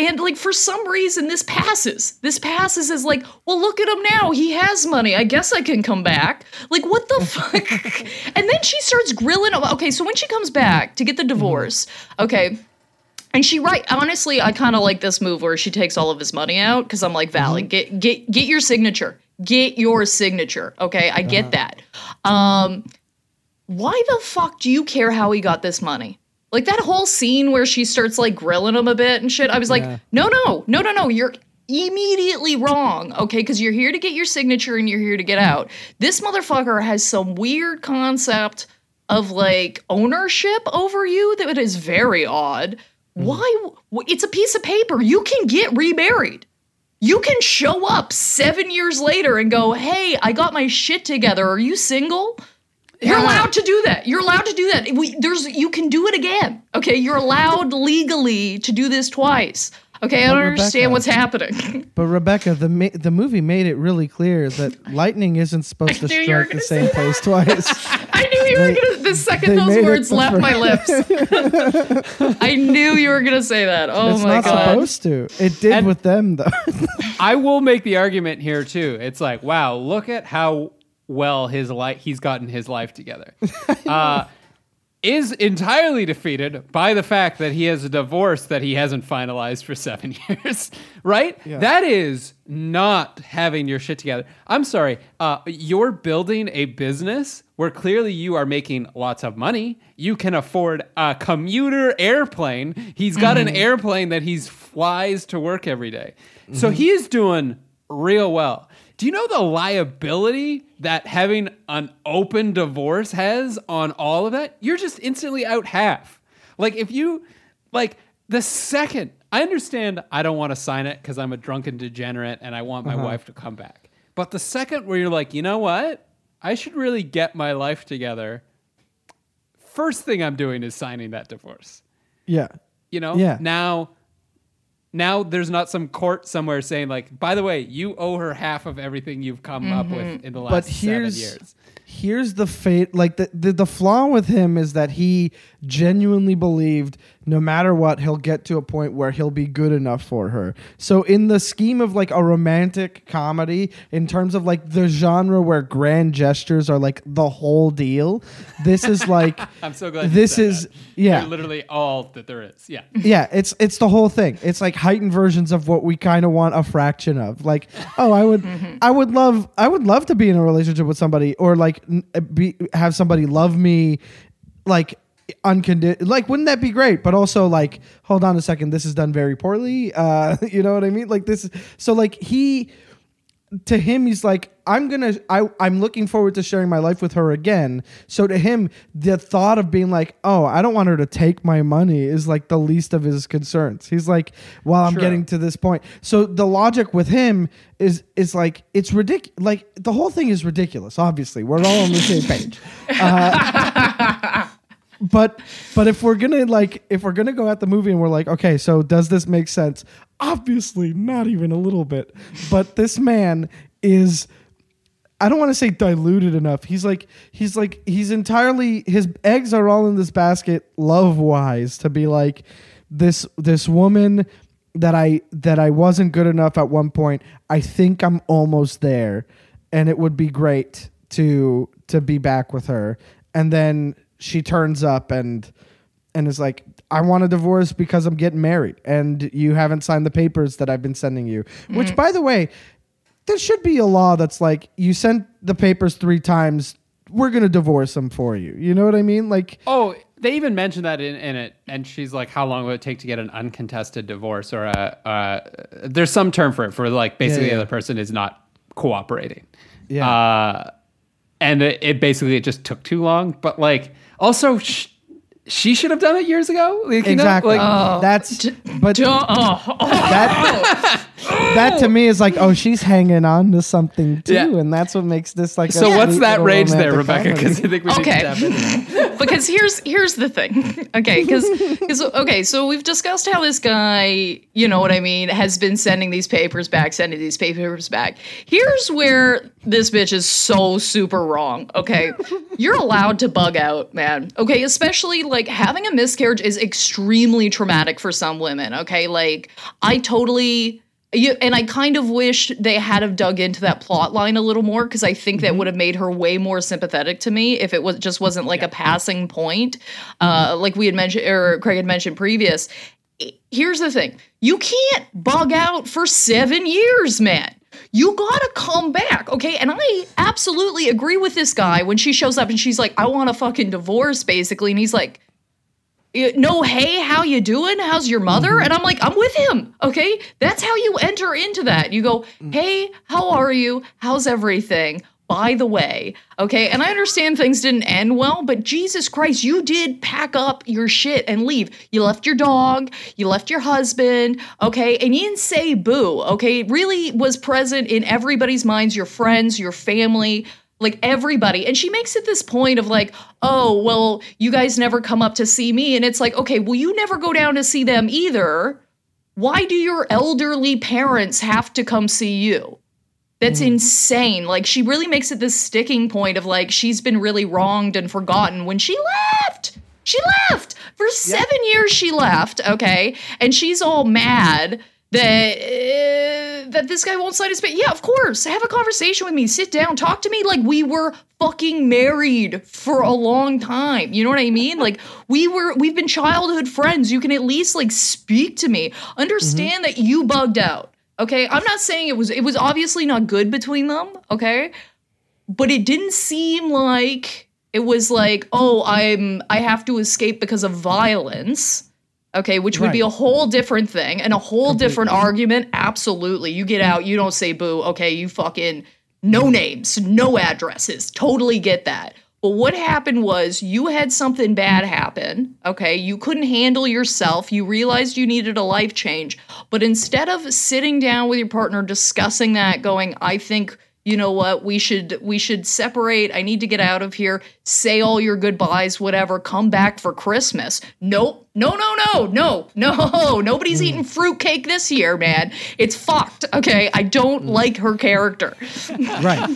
and like for some reason this passes. This passes as like, well, look at him now. He has money. I guess I can come back. Like what the fuck? and then she starts grilling. him. Okay, so when she comes back to get the mm-hmm. divorce, okay. And she right honestly, I kind of like this move where she takes all of his money out because I'm like, Valley, mm-hmm. get get get your signature. Get your signature. Okay, I get uh-huh. that. Um, why the fuck do you care how he got this money? Like that whole scene where she starts like grilling him a bit and shit. I was like, no, no, no, no, no. You're immediately wrong. Okay, because you're here to get your signature and you're here to get mm. out. This motherfucker has some weird concept of like ownership over you that is very odd. Mm. Why? It's a piece of paper. You can get remarried. You can show up seven years later and go, hey, I got my shit together. Are you single? You're allowed to do that. You're allowed to do that. We, there's you can do it again. Okay, you're allowed legally to do this twice. Okay, I don't But understand what's happening. But Rebecca, the ma- the movie made it really clear that lightning isn't supposed to knew you were strike the same place twice. I knew you were gonna. The second those words left my lips, I knew you were gonna say that. Oh it's my not god! supposed to. It did And- with them though. I will make the argument here too. It's like, wow, look at how well his life he's gotten his life together. Uh, is entirely defeated by the fact that he has a divorce that he hasn't finalized for seven years, right? That is not having your shit together. I'm sorry. Uh, you're building a business where clearly you are making lots of money. You can afford a commuter airplane. He's got an airplane that he flies to work every day. So he is doing real well. Do you know the liability that having an open divorce has on all of that? You're just instantly out half. Like if you like the second I understand I don't want to sign it because I'm a drunken degenerate and I want my uh-huh. wife to come back. But the second where you're like, you know what? I should really get my life together. First thing I'm doing is signing that divorce. yeah. You know? Yeah. Now now there's not some court somewhere saying like, by the way, you owe her half of everything you've come up with mm-hmm. in the last But seven here's years. here's the fate like the, the the flaw with him is that he genuinely believed no matter what he'll get to a point where he'll be good enough for her so in the scheme of like a romantic comedy in terms of like the genre where grand gestures are like the whole deal this is like I'm so glad. you this said is that. yeah They're literally all that there is. Yeah. yeah, it's it's the whole thing. It's like heightened versions of what we kind of want a fraction of. Like, oh, I would, mm-hmm. I would love, I would love to be in a relationship with somebody, or like be have somebody love me, like unconditional. Like, wouldn't that be great? But also, like, hold on a second, this is done very poorly. Uh, you know what I mean? Like this. So like he to him he's like i'm gonna I, i'm looking forward to sharing my life with her again so to him the thought of being like oh i don't want her to take my money is like the least of his concerns he's like well i'm Sure. getting to this point so the logic with him is is like it's ridiculous like the whole thing is ridiculous obviously we're all on the same page but but if we're gonna like if we're gonna go at the movie and we're like okay so does this make sense? Obviously not even a little bit. But this man is i don't want to say diluted enough. He's like he's like he's entirely his eggs are all in this basket love wise to be like this this woman that i that i wasn't good enough at one point i think i'm almost there. And it would be great to to be back with her. And then she turns up and and is like i want a divorce because i'm getting married and you haven't signed the papers that i've been sending you which by the way there should be a law that's like you sent the papers three times. We're gonna divorce them for you. You know what I mean? Like, Oh, they even mentioned that in, in it, and she's like, "How long would it take to get an uncontested divorce?" Or a, uh, there's some term for it for like basically Yeah, yeah. the other person is not cooperating. Yeah. Uh, and it, it basically it just took too long. But like, also, sh- she should have done it years ago. Like, you know, exactly. like, oh. that's but Duh, oh, oh. that that to me is like, oh, she's hanging on to something too, Yeah. and that's what makes this like. a so what's sweet that little rage there, romantic Rebecca? comedy. Because I think we Okay. need to tap into that. because here's here's the thing okay because okay so we've discussed how this guy you know what i mean has been sending these papers back sending these papers back here's where this bitch is so super wrong. Okay. You're allowed to bug out man. Okay especially like having a miscarriage is extremely traumatic for some women okay? Like i totally you, and I kind of wish they had have dug into that plot line a little more because I think that would have made her way more sympathetic to me if it was just wasn't like a passing point, uh, like we had mentioned or Craig had mentioned previous. Here's the thing: you can't bug out for seven years, man. You gotta come back, okay? And I absolutely agree with this guy when she shows up and she's like, "I want a fucking divorce," basically, and he's like, "Eh, no hey how you doing? How's your mother? And i'm like i'm with him okay? That's how you enter into that. You go hey how are you? How's everything by the way okay? And i understand things didn't end well but jesus christ you did pack up your shit and leave. You left your dog you left your husband okay? And you didn't say boo okay? It really was present in everybody's minds your friends your family like everybody. And she makes it this point of like oh well you guys never come up to see me. And it's like okay well you never go down to see them either. Why do your elderly parents have to come see you that's insane like she really makes it this sticking point of like she's been really wronged and forgotten when she left she left for seven years she left okay and she's all mad that uh, that this guy won't sign his paper. Yeah, of course. Have a conversation with me. Sit down. Talk to me like we were fucking married for a long time. You know what I mean? Like we were we've been childhood friends. You can at least like speak to me. Understand that you bugged out. Okay? I'm not saying it was it was obviously not good between them, okay? But it didn't seem like it was like, "Oh, I'm I have to escape because of violence." Okay, which would be a whole different thing and a whole different argument. Absolutely. You get out, you don't say boo. Okay, you fucking no names, no addresses. Totally get that. But what happened was you had something bad happen. Okay, you couldn't handle yourself. You realized you needed a life change. But instead of sitting down with your partner, discussing that, going, I think you know what? We should we should separate. I need to get out of here. Say all your goodbyes whatever. Come back for christmas. Nope. No no no no no. Nobody's eating hmm. fruitcake this year man. It's fucked okay? I don't hmm. like her character. Right.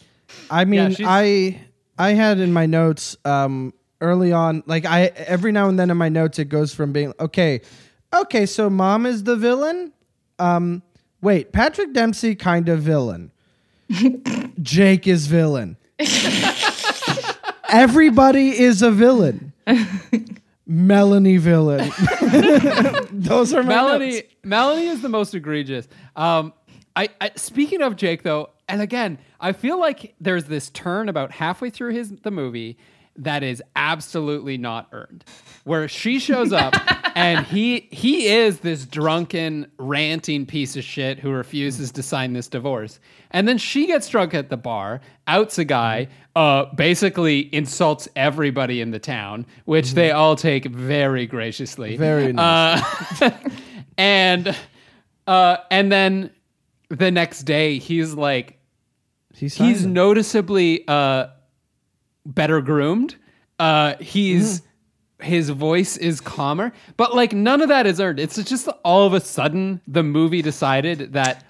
I mean, she's- I I had in my notes um early on, like I every now and then in my notes it goes from being okay, okay, so mom is the villain. Um, wait, Patrick Dempsey kind of villain. Jake is villain. Everybody is a villain. Melanie villain. Those are my Melanie, notes. Melanie is the most egregious. Um, I, I speaking of Jake though, and again, I feel like there's this turn about halfway through his the movie that is absolutely not earned, where she shows up and he he is this drunken, ranting piece of shit who refuses to sign this divorce, and then she gets drunk at the bar, outs a guy, uh, basically insults everybody in the town, which they all take very graciously. Very nice. Uh, and uh, and then the next day he's like He's, he's noticeably uh, better groomed. Uh, he's his voice is calmer, but like none of that is earned. It's just all of a sudden the movie decided that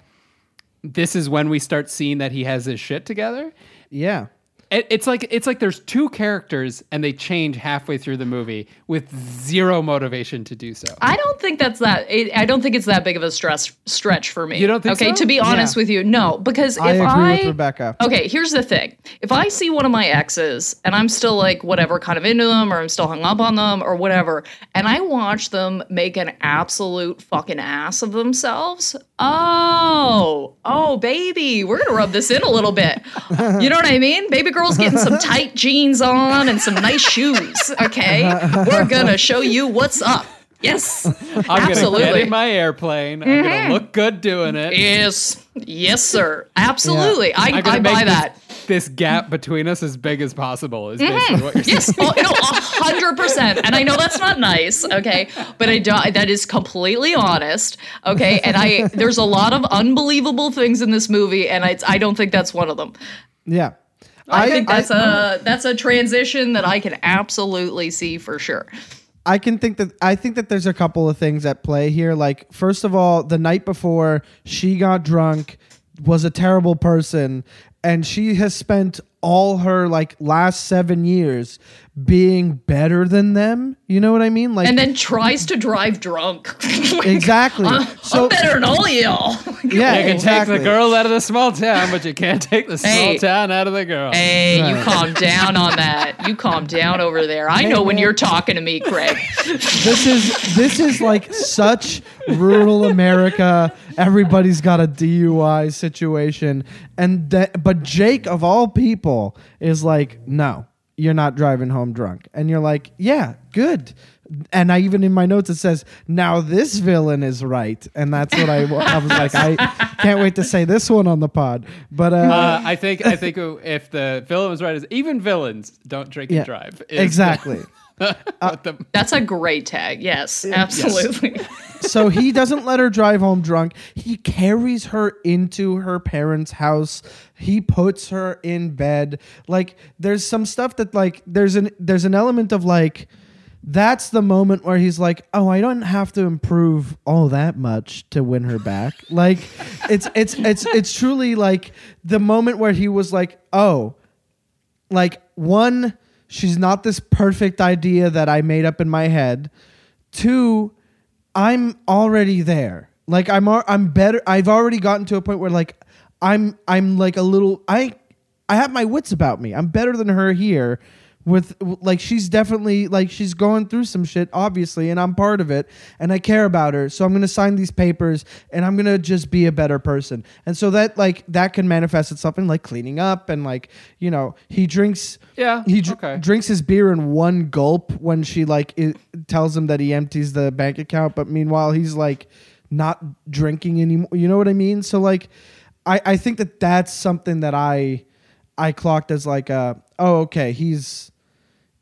this is when we start seeing that he has his shit together. yeah. It, it's like it's like there's two characters and they change halfway through the movie with zero motivation to do so. I don't think that's that. It, I don't think it's that big of a stress stretch for me. You don't think Okay, so? to be honest Yeah. with you, no. Because if I agree I with Rebecca. Okay, here's the thing. If I see one of my exes and I'm still like whatever kind of into them or I'm still hung up on them or whatever, and I watch them make an absolute fucking ass of themselves, Oh, oh, baby, we're gonna rub this in a little bit. You know what I mean? Baby girl's getting some tight jeans on and some nice shoes. Okay, we're gonna show you what's up. Yes, I'm absolutely. gonna get in my airplane. I'm gonna look good doing it. yes, yes, sir. Absolutely, I, I'm I buy this, that. This gap between us as big as possible is Mm-hmm. basically what you're saying. Yes, oh, no, a hundred percent. And I know that's not nice, okay, but I do, that is completely honest, okay. And I there's a lot of unbelievable things in this movie, and I I don't think that's one of them. Yeah. I, think that's a that's a transition that I can absolutely see for sure. I can think that I think that there's a couple of things at play here. Like, first of all, the night before she got drunk, was a terrible person, and she has spent all her like last seven years being better than them. You know what I mean? Like, And then tries to drive drunk. Like, exactly. I'm, so I'm better than all y'all. yeah, You can exactly. take the girl out of the small town, but you can't take the small Hey. town out of the girl. Hey, you calm down on that. You calm down over there. I know when you're talking to me, Craig. this is this is like such rural America. Everybody's got a DUI situation, and that. But Jake, of all people, is like, no, you're not driving home drunk, and you're like, yeah, good. And I even in my notes it says, now this villain is right, and that's what I, I was like, I can't wait to say this one on the pod. But uh, Uh, I think I think if the villain was right, is even villains don't drink yeah, and drive. is exactly. Uh, what the- That's a great tag. Yes, absolutely. so he doesn't let her drive home drunk. He carries her into her parents' house. He puts her in bed. Like there's some stuff that like there's an there's an element of like that's the moment where he's like, "Oh, I don't have to improve all that much to win her back." like it's it's it's it's truly like the moment where he was like, "Oh, like one she's not this perfect idea that I made up in my head. Two, I'm already there. Like I'm I'm better. I've already gotten to a point where like I'm I'm like a little I I have my wits about me. I'm better than her here with like she's definitely like she's going through some shit obviously and I'm part of it and I care about her. So I'm going to sign these papers and I'm going to just be a better person. And so that like that can manifest itself in like cleaning up and like, you know, he drinks Yeah, he dr- okay. drinks his beer in one gulp when she like it tells him that he empties the bank account but meanwhile he's like not drinking anymore you know what i mean so like i i think that that's something that i i clocked as like uh oh okay he's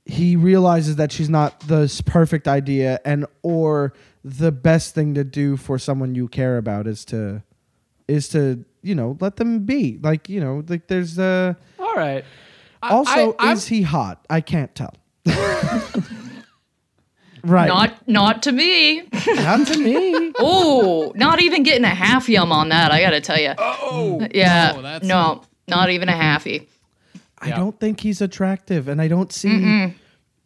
he realizes that she's not the perfect idea and or the best thing to do for someone you care about is to is to you know let them be like you know like there's uh all right. I- also, I- I'm- is he hot? I can't tell. right. Not not to me. Not to me. Oh, not even getting a half yum on that. I got to tell you. Oh, Yeah. oh, that's- no, not even a halfy. I Yeah. don't think he's attractive, and I don't see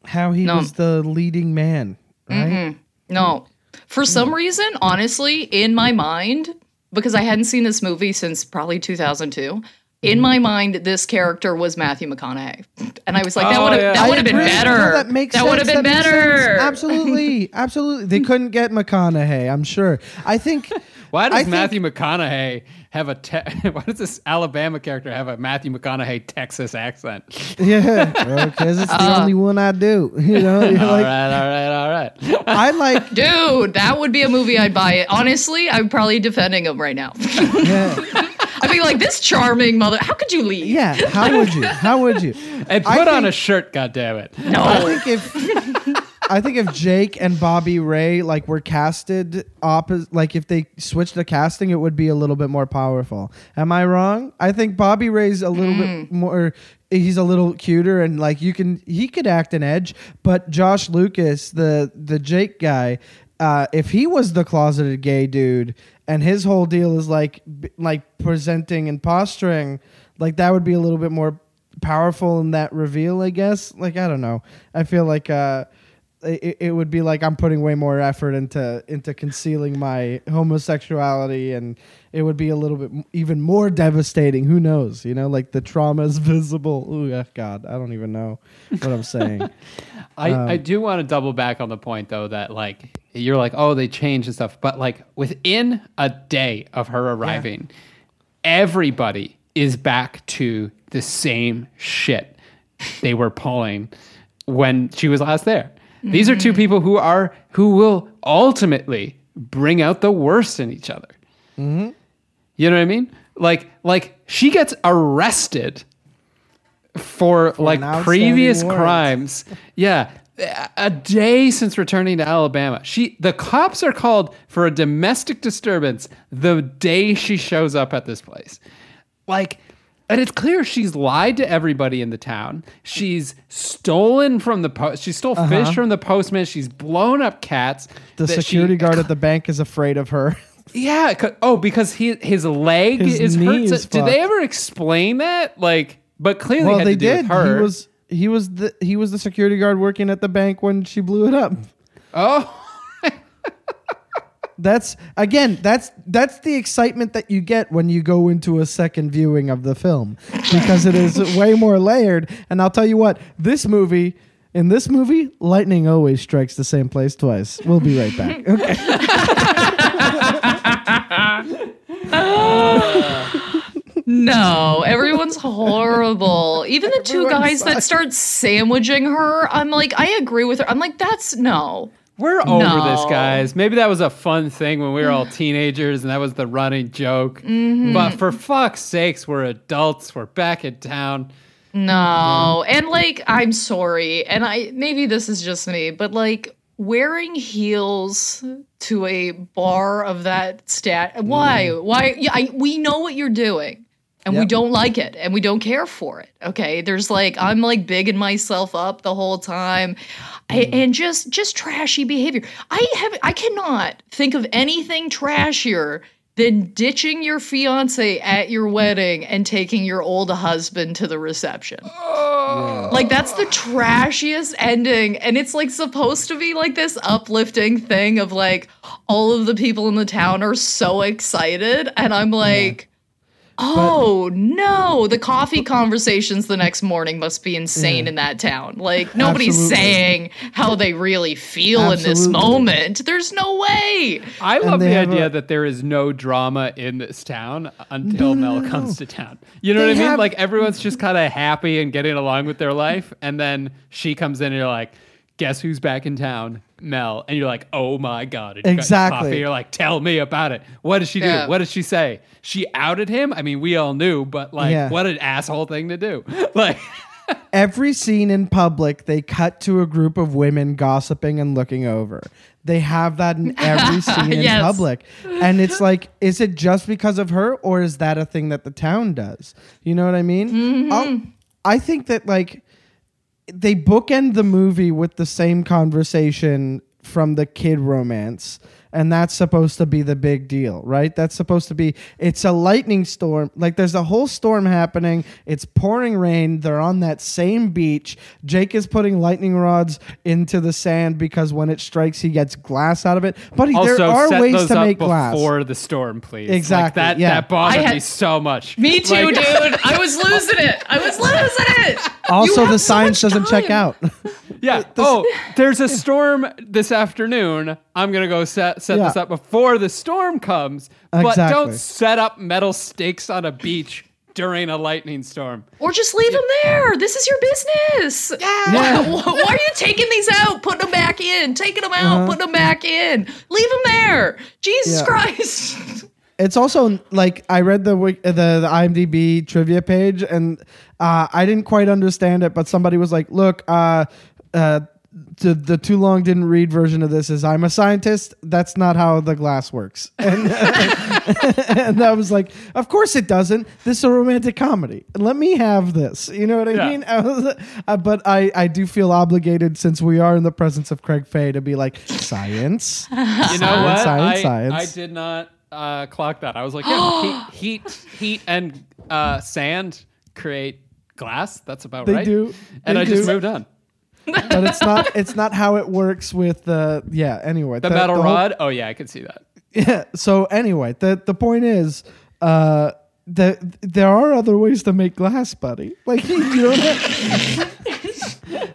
how he No. was the leading man. Right? No. For some mm. reason, honestly, in my mind, because I hadn't seen this movie since probably 2002, in mm-hmm. my mind, this character was Matthew McConaughey, and I was like, that Oh, would have yeah. that would have been better. No, that makes that would have been better. Absolutely, absolutely. They couldn't get McConaughey. I'm sure. I think. Why does I think- Matthew McConaughey have a te- why does this Alabama character have a Matthew McConaughey Texas accent? Yeah, because it's the uh, only one I do. You know, You're all like right, all right, all right. I like. Dude, that would be a movie I'd buy it. Honestly, I'm probably defending him right now. Yeah, I'd be like, this charming mother. How could you leave? yeah. How would you? How would you? And I put on think- a shirt, goddammit. I No. think if I think if Jake and Bobby Ray like were casted opposite, like if they switched the casting, it would be a little bit more powerful. Am I wrong? I think Bobby Ray's a little bit more. He's a little cuter and like you can he could act an edge, but Josh Lucas, the the Jake guy, uh, if he was the closeted gay dude and his whole deal is like b- like presenting and posturing, like that would be a little bit more powerful in that reveal, I guess. Like I don't know. I feel like uh it, it would be like I'm putting way more effort into into concealing my homosexuality and it would be a little bit m- even more devastating. Who knows? You know, like the trauma is visible. Ooh, ah, God, I don't even know what I'm saying. I, Um, I do want to double back on the point though that like you're like, oh, they changed and stuff. But like within a day of her arriving, everybody is back to the same shit they were pulling when she was last there. These are two people who are who will ultimately bring out the worst in each other. You know what I mean? Like like she gets arrested for, like previous warrant. crimes. Yeah. A day since returning to Alabama. She the cops are called for a domestic disturbance the day she shows up at this place. Like and it's clear she's lied to everybody in the town. She's stolen from the post. She stole fish from the postman. She's blown up cats. Uh-huh. The that she- security guard at the bank is afraid of her. yeah. Oh, because he his leg His is hurt. So- did they ever explain that? Like, but clearly well, had they to do did. with her. He was he was the he was the security guard working at the bank when she blew it up. oh, That's again, that's that's the excitement that you get when you go into a second viewing of the film because it is way more layered. And I'll tell you what, this movie in this movie, lightning always strikes the same place twice. We'll be right back. Okay. No, everyone's horrible. Even the two Everyone guys that start sandwiching her, I'm like, I agree with her. I'm like, that's no. We're over this, guys. Maybe that was a fun thing when we were all teenagers and that was the running joke. Mm-hmm. But for fuck's sakes, we're adults. We're back in town. No. And like, I'm sorry. And I maybe this is just me, but like wearing heels to a bar of that stat why? Why yeah, I, we know what you're doing. And we don't like it and we don't care for it. Okay. There's like I'm like bigging myself up the whole time. I, mm. and just just trashy behavior. I have I cannot think of anything trashier than ditching your fiance at your wedding and taking your old husband to the reception. Oh. Like that's the trashiest ending and it's like supposed to be like this uplifting thing of like all of the people in the town are so excited and I'm like Oh no, the coffee conversations the next morning must be insane in that town. Like nobody's Absolutely. saying how they really feel in this moment. There's no way. I love the idea a- that there is no drama in this town until No, no, Mel comes no. to town. You know They what I mean? have- Like everyone's just kind of happy and getting along with their life, and then she comes in and you're like, "Guess who's back in town?" Mel, and you're like, "Oh my god!" And you got your Exactly. You're like, "Tell me about it. What did she do? Yeah. What did she say? She outed him. I mean, we all knew, but like, Yeah. what an asshole thing to do. Like, Every scene in public, they cut to a group of women gossiping and looking over. They have that in every scene in Yes. public. And it's like, is it just because of her or is that a thing that the town does? You know what I mean? Mm-hmm. I'll- I think that, like, they bookend the movie with the same conversation from the kid romance and that's supposed to be the big deal right that's supposed to be it's a lightning storm like there's a whole storm happening it's pouring rain they're on that same beach jake is putting lightning rods into the sand because when it strikes he gets glass out of it but also there are set ways those to up make glass before the storm, please. Like, Exactly, that yeah. that bothered had- me so much. Me too, Like- dude. I was losing it. I was losing it. Also the so science much doesn't check out Yeah. oh, there's a storm this afternoon. I'm gonna go set set this up before the storm comes. But Exactly. don't set up metal stakes on a beach during a lightning storm. Or just leave them there. This is your business. Yeah. Yeah. Why, why are you taking these out, putting them back in, taking them out, Uh-huh. putting them back in? Leave them there. Jesus Yeah. Christ. It's also like I read the the, the IMDb trivia page and uh, I didn't quite understand it, but somebody was like, "Look, uh, uh, the the too long didn't read version of this is I'm a scientist. That's not how the glass works." And, and I was like, "Of course it doesn't. This is a romantic comedy. Let me have this." You know what I Yeah. mean? I was- uh, but I I do feel obligated since we are in the presence of Craig Fay to be like science. You know Science, what? science, I, science. I did not uh, clock that. I was like, yeah, heat, heat, heat, and uh, sand create glass. That's about They right. do. And They I just moved on. But it's not it's not how it works with the yeah anyway The, metal whole- rod. Oh yeah, I could see that. yeah so anyway the the point is uh that there are other ways to make glass buddy like you know what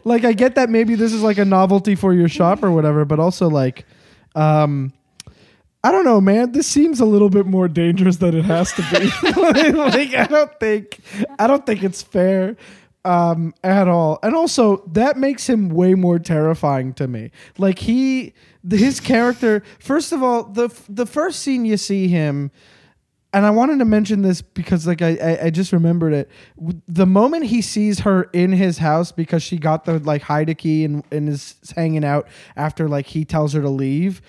like i get that maybe this is like a novelty for your shop or whatever but also like Um, I don't know, man. This seems a little bit more dangerous than it has to be. like I don't think I don't think it's fair um at all. And also that makes him way more terrifying to me. Like he his character first of all, the the first scene you see him and I wanted to mention this because like I, I, I just remembered it. The moment he sees her in his house because she got the like hide key and, and is hanging out after like he tells her to leave,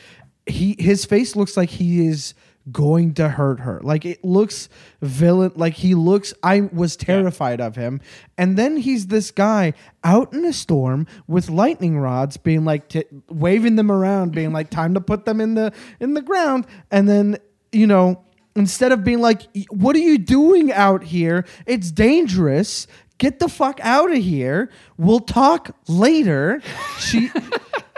he his face looks like he is going to hurt her. Like it looks villain like he looks I was terrified of him. And then he's this guy out in a storm with lightning rods being like t- waving them around being like time to put them in the in the ground. And then you know instead of being like what are you doing out here? It's dangerous. Get the fuck out of here. We'll talk later. She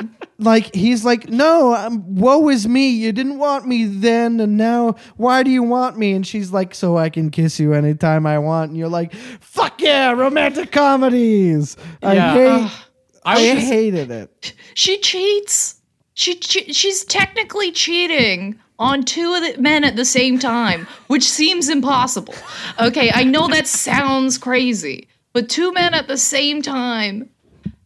like he's like no um, woe is me you didn't want me then and now why do you want me and she's like so i can kiss you anytime i want and you're like fuck yeah romantic comedies i Yeah. hate I I, just- hated it She cheats. She che- she's technically cheating on two of the men at the same time, which seems impossible. Okay, I know that sounds crazy, but two men at the same time.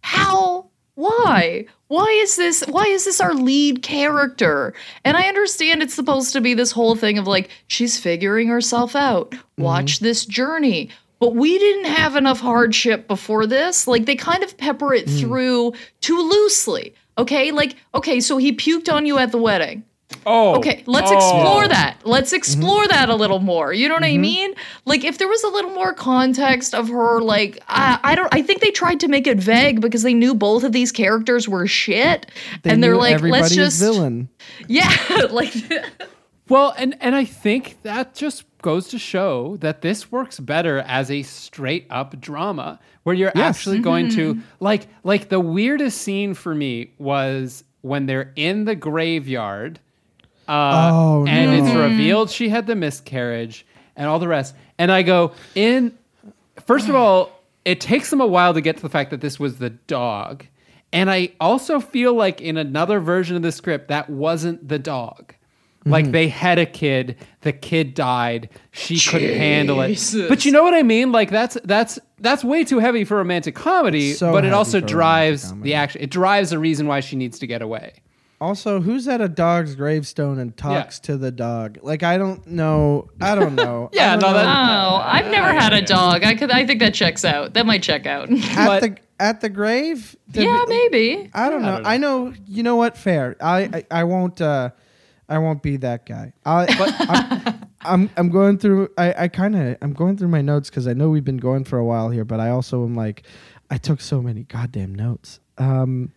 How? Why? Why is this why is this our lead character? And I understand it's supposed to be this whole thing of like she's figuring herself out. Watch mm-hmm. this journey. But we didn't have enough hardship before this. Like they kind of pepper it mm. through too loosely. Okay? Like okay, so he puked on you at the wedding. Oh, Okay, let's oh. explore that. Let's mm-hmm. explore that a little more. You know what I mm-hmm. mean? Like if there was a little more context of her like I, I don't I think they tried to make it vague because they knew both of these characters were shit They and they're like let's just villain Yeah, like Well, and and I think that just goes to show that this works better as a straight up drama where you're actually going to mm-hmm. like like the weirdest scene for me was when they're in the graveyard uh, Oh, and it's revealed she had the miscarriage and all the rest. And I go in first of all, it takes them a while to get to the fact that this was the dog. And I also feel like in another version of the script, that wasn't the dog. Like they had a kid, the kid died, she couldn't handle it. But you know what I mean? Like that's that's that's way too heavy for romantic comedy, So but it also drives the action. It drives the reason why she needs to get away. Also, who's at a dog's gravestone and talks to the dog? Like, I don't know. I don't know. I Yeah, don't no, know. that- oh, I've never had a dog. I could I think that checks out. That might check out. at But- the at the grave. Did yeah, maybe. I don't I know. don't know. I know. You know what? Fair. I I, I won't. Uh, I won't be that guy. I, I'm, I'm I'm going through. I I kind of I'm going through my notes because I know we've been going for a while here, but I also am like, I took so many goddamn notes. Um,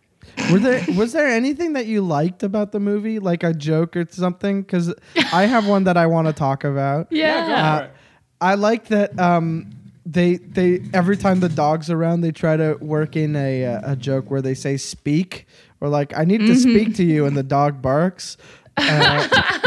were there was there anything that you liked about the movie, like a joke or something? Because I have one that I want to talk about. Yeah. Uh, I like that um, they they every time the dog's around, they try to work in a uh, a joke where they say "speak" or like "I need to speak to you," and the dog barks. Uh,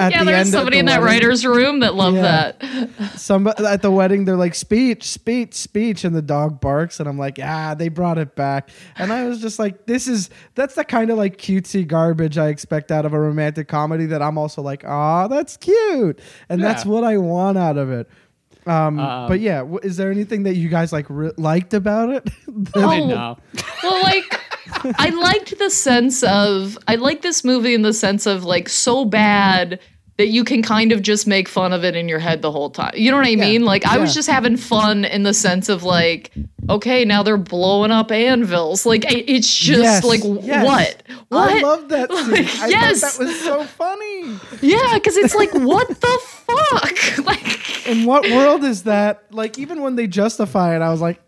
at yeah, the there's end somebody the in that wedding. writer's room that loved Yeah. that. Somebody at the wedding, they're like speech, speech, speech, and the dog barks, and I'm like, ah, they brought it back, and I was just like, this is that's the kind of like cutesy garbage I expect out of a romantic comedy that I'm also like, ah, that's cute, and that's what I want out of it. Um, Um, but yeah, w- is there anything that you guys like re- liked about it? I Oh. know. Well, like I liked the sense of I like this movie in the sense of like so bad that you can kind of just make fun of it in your head the whole time. You know what I mean? Like I was just having fun in the sense of like, okay, now they're blowing up anvils. Like it's just Yes, like yes. what? What? I love that scene. Like, I yes. thought that was so funny. yeah, because it's like what the fuck? like In what world is that? Like, even when they justify it, I was like,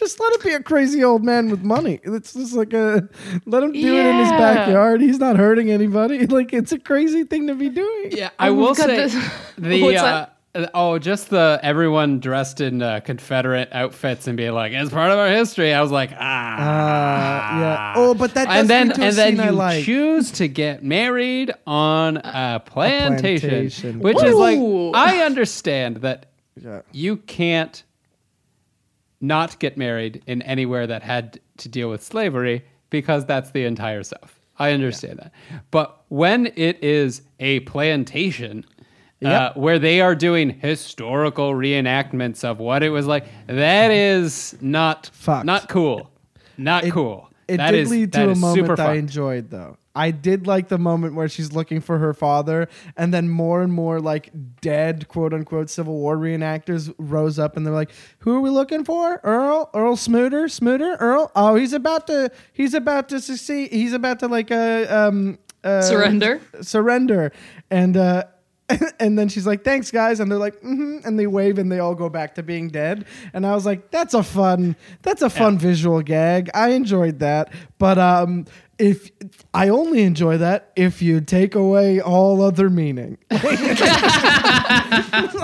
just let it be a crazy old man with money. It's just like a let him do it in his backyard. He's not hurting anybody. Like, it's a crazy thing to be doing. Yeah, I Oh, will say the- the uh, uh, oh, just the everyone dressed in uh, Confederate outfits and being like, "It's part of our history." I was like, ah, Uh, yeah. Oh, but that does and then lead to a and then you like. choose to get married on a plantation, plantation. which is like I understand that Yeah. you can't not get married in anywhere that had to deal with slavery because that's the entire South. I understand that. But when it is a plantation uh, where they are doing historical reenactments of what it was like, that is not Fucked. not cool. Not cool. It That did is- lead to a moment I enjoyed though. I did like the moment where she's looking for her father, and then more and more like dead quote unquote Civil War reenactors rose up, and they're like, "Who are we looking for? Earl? Earl Smooter? Smooter? Earl? Oh, he's about to he's about to succeed. He's about to like uh, um uh, Surrender? surrender." And uh, and then she's like, "Thanks, guys," and they're like, mm-hmm, and they wave, and they all go back to being dead. And I was like, "That's a fun, that's a fun visual gag. I enjoyed that." But um, if I only enjoy that if you take away all other meaning.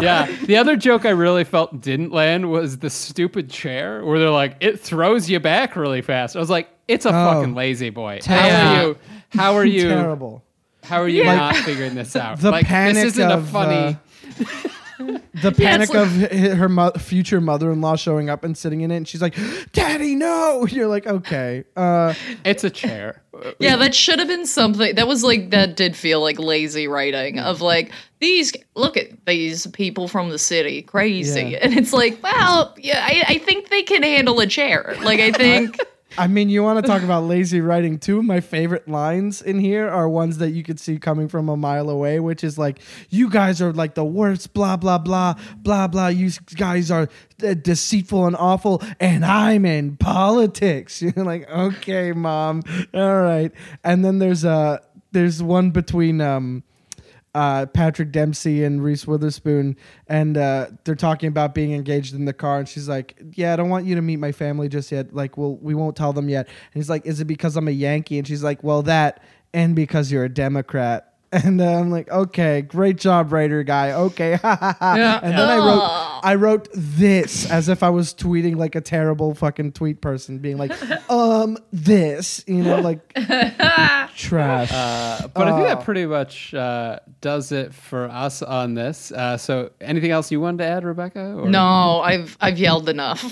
yeah. The other joke I really felt didn't land was the stupid chair where they're like, it throws you back really fast. I was like, it's a Oh. fucking lazy boy. How Yeah. are you? How are you? Terrible. How are you Yeah. not figuring this out? The like, panic this isn't of, a funny. uh, The panic like- of hi- her mo- future mother-in-law showing up and sitting in it, and she's like, "Daddy, no!" You're like, "Okay." Uh, it's a chair. Yeah, that should have been something. That was like that did feel like lazy writing of like these. Look at these people from the city, crazy, Yeah. and it's like, well, yeah, I, I think they can handle a chair. Like I think. I mean, you want to talk about lazy writing? Two of my favorite lines in here are ones that you could see coming from a mile away, which is like, "You guys are like the worst, blah blah blah blah blah. You guys are uh, deceitful and awful, and I'm in politics." You're like, "Okay, mom, all right." And then there's uh there's one between um uh, Patrick Dempsey and Reese Witherspoon, and uh, they're talking about being engaged in the car. And she's like, "Yeah, I don't want you to meet my family just yet. Like, well, we won't tell them yet." And he's like, "Is it because I'm a Yankee?" And she's like, "Well, that and because you're a Democrat." And uh, I'm like, "Okay, great job, writer guy. Okay." Yeah. And then I wrote, I wrote this as if I was tweeting like a terrible fucking tweet person, being like, "Um, this," you know, like trash. Uh, but I think Oh. that pretty much uh, does it for us on this. Uh, so, anything else you wanted to add, Rebecca? Or- No, I've I've yelled enough.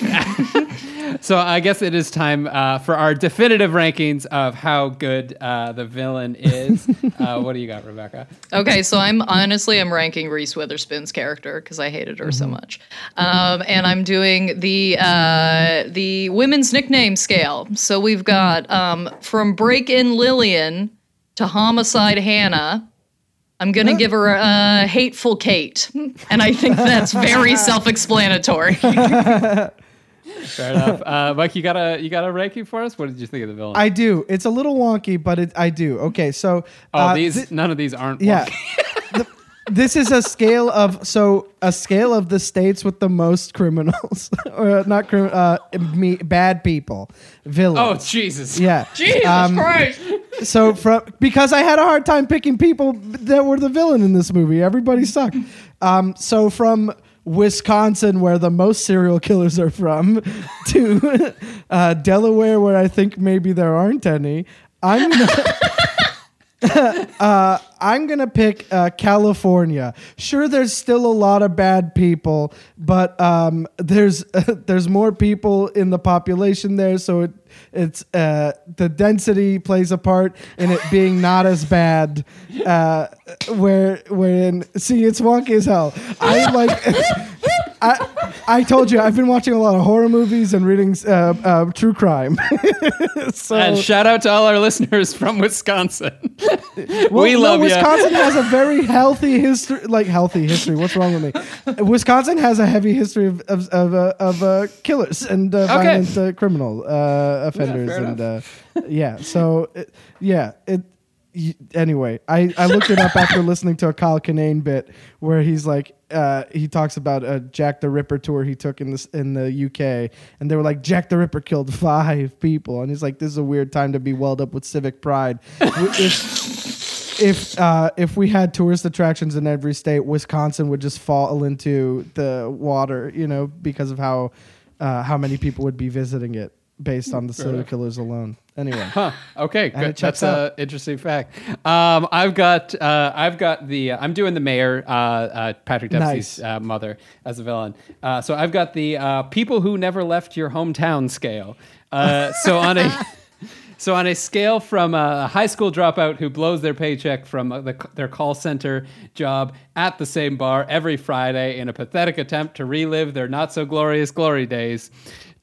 So I guess it is time uh, for our definitive rankings of how good uh, the villain is. uh, what do you got, Rebecca? Okay, so I'm honestly I'm ranking Reese Witherspoon's character because I hated her so much, um, and I'm doing the uh, the women's nickname scale. So we've got um, from Break In Lillian to Homicide Hannah. I'm gonna give her a hateful Kate, and I think that's very self-explanatory. Fair enough. Uh, Mike, you got a you got a ranking for us? What did you think of the villain? I do. It's a little wonky, but it, I do. Okay, so oh, uh, these thi- none of these aren't. yeah. wonky. The- this is a scale of so a scale of the states with the most criminals, or not crim- uh, me, bad people, villains. Oh Jesus. yeah. Jesus Um, Christ! So from because I had a hard time picking people that were the villain in this movie. Everybody sucked. Um, so from Wisconsin, where the most serial killers are from, to uh, Delaware, where I think maybe there aren't any. I'm gonna, uh, I'm gonna pick uh, California. Sure, there's still a lot of bad people, but um, there's there's more people in the population there, so it it's uh, the density plays a part in it being not as bad. Uh, where when see it's wonky as hell. I like. I, I told you I've been watching a lot of horror movies and reading uh, uh, true crime. so And shout out to all our listeners from Wisconsin. Well, we no, love you. Wisconsin has a very healthy history. Like healthy history. What's wrong with me? Wisconsin has a heavy history of of of, uh, of uh, killers and uh, violent uh, criminal uh, offenders fair and uh, yeah. So it, yeah, it. y- Anyway, I, I looked it up after listening to a Kyle Kinane bit where he's like uh, he talks about a Jack the Ripper tour he took in this in the UK and they were like Jack the Ripper killed five people and he's like this is a weird time to be welled up with civic pride. If, if uh, if we had tourist attractions in every state, Wisconsin would just fall into the water, you know, because of how uh, how many people would be visiting it based on the serial killers alone. Anyway, Huh. Okay, And good. That's an interesting fact. Um, I've got uh, I've got the uh, I'm doing the mayor, uh, uh, Patrick Dempsey's Nice. uh, mother as a villain. Uh, so I've got the uh, people who never left your hometown scale. Uh, so on a So on a scale from a high school dropout who blows their paycheck from the, their call center job at the same bar every Friday in a pathetic attempt to relive their not so glorious glory days.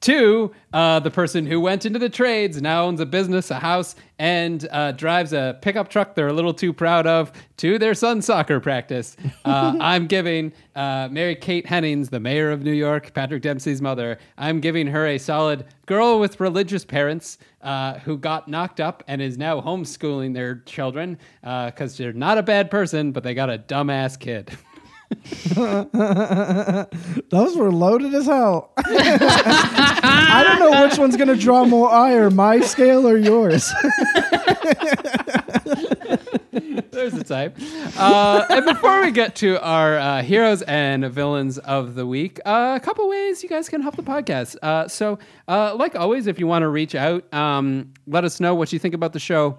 Two, uh, the person who went into the trades now owns a business, a house, and uh, drives a pickup truck they're a little too proud of to their son's soccer practice. Uh, I'm giving uh, Mary Kate Hennings, the mayor of New York, Patrick Dempsey's mother, I'm giving her a solid girl with religious parents uh, who got knocked up and is now homeschooling their children because they're not a bad person, but they got a dumbass kid. Those were loaded as hell. I don't know which one's gonna draw more ire, my scale or yours. There's the type. Uh, and before we get to our uh, heroes and villains of the week, uh, a couple ways you guys can help the podcast. Uh, so, uh, like always, if you want to reach out, um, let us know what you think about the show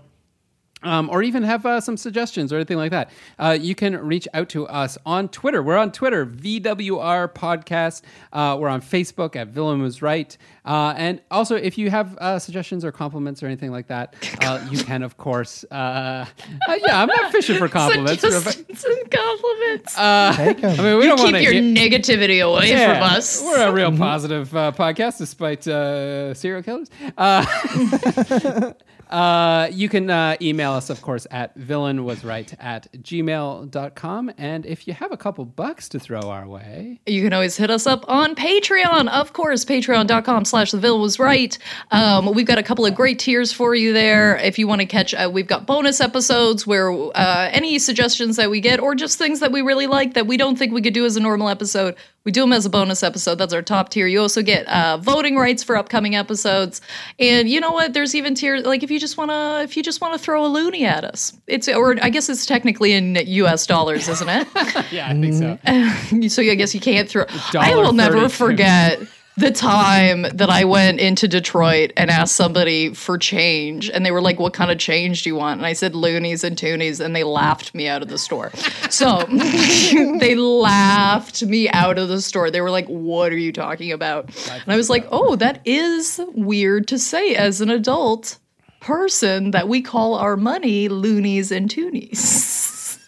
um, or even have uh, some suggestions or anything like that, uh, you can reach out to us on Twitter. We're on Twitter, VWR Podcast. Uh, we're on Facebook at Villain Was Right. Uh, and also, if you have uh, suggestions or compliments or anything like that, uh, you can, of course. yeah, I'm not fishing for compliments. Suggestions and compliments. Take 'em. I mean, we you don't keep your to. negativity away Yeah, from us. We're a real positive podcast despite serial killers. Uh, you can uh, email us, of course, at villainwasright at gmail.com. And if you have a couple bucks to throw our way, You can always hit us up on Patreon, of course, patreon.com slash the villain was right. Um, we've got a couple of great tiers for you there. If you want to catch, uh, we've got bonus episodes where uh, any suggestions that we get or just things that we really like that we don't think we could do as a normal episode, we do them as a bonus episode. That's our top tier. You also get uh, voting rights for upcoming episodes. And you know what? There's even tier like if you just want to, if you just want to throw a loony at us, it's, or I guess it's technically in US dollars, isn't it? yeah, I think so. so I guess you can't throw. I will never forget the time that I went into Detroit and asked somebody for change, and they were like, "What kind of change do you want?" And I said loonies and toonies, and they laughed me out of the store. So they laughed me out of the store. They were like, "What are you talking about?" And I was like, "Oh, that is weird to say as an adult." Person that we call our money loonies and toonies.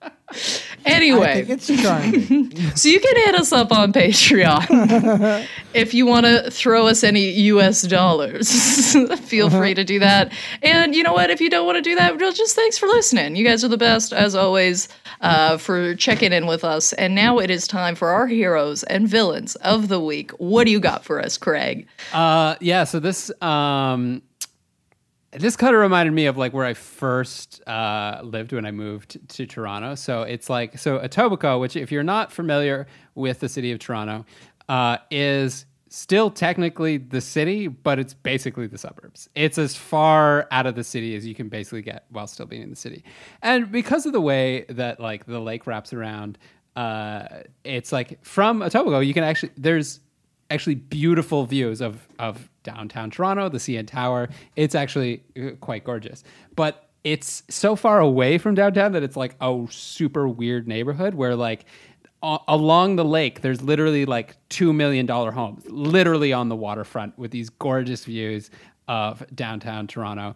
anyway, I think it's charming. so you can hit us up on Patreon if you want to throw us any US dollars. Feel free to do that. And you know what? If you don't want to do that, well, just thanks for listening. You guys are the best, as always, uh, for checking in with us. And now it is time for our heroes and villains of the week. What do you got for us, Craig? Uh, yeah, so this. Um, this kind of reminded me of like where I first uh, lived when I moved to Toronto. So it's like so Etobicoke, which if you're not familiar with the city of Toronto, uh, is still technically the city, but it's basically the suburbs. It's as far out of the city as you can basically get while still being in the city. And because of the way that like the lake wraps around, uh, it's like from Etobicoke, you can actually there's actually beautiful views of of downtown Toronto, the CN Tower. It's actually uh, quite gorgeous, but it's so far away from downtown that it's like a super weird neighborhood where like a- along the lake there's literally like 2 million dollar homes literally on the waterfront with these gorgeous views of downtown Toronto.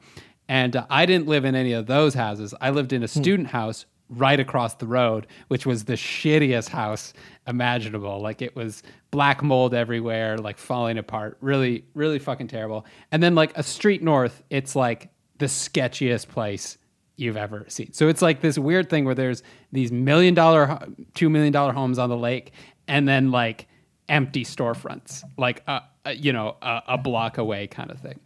And uh, I didn't live in any of those houses. I lived in a student house right across the road, which was the shittiest house imaginable. Like it was black mold everywhere, like falling apart. Really, really fucking terrible. And then like a street north, it's like the sketchiest place you've ever seen. So it's like this weird thing where there's these million dollar, two million dollar homes on the lake, and then like empty storefronts, like a, a you know a, a block away kind of thing.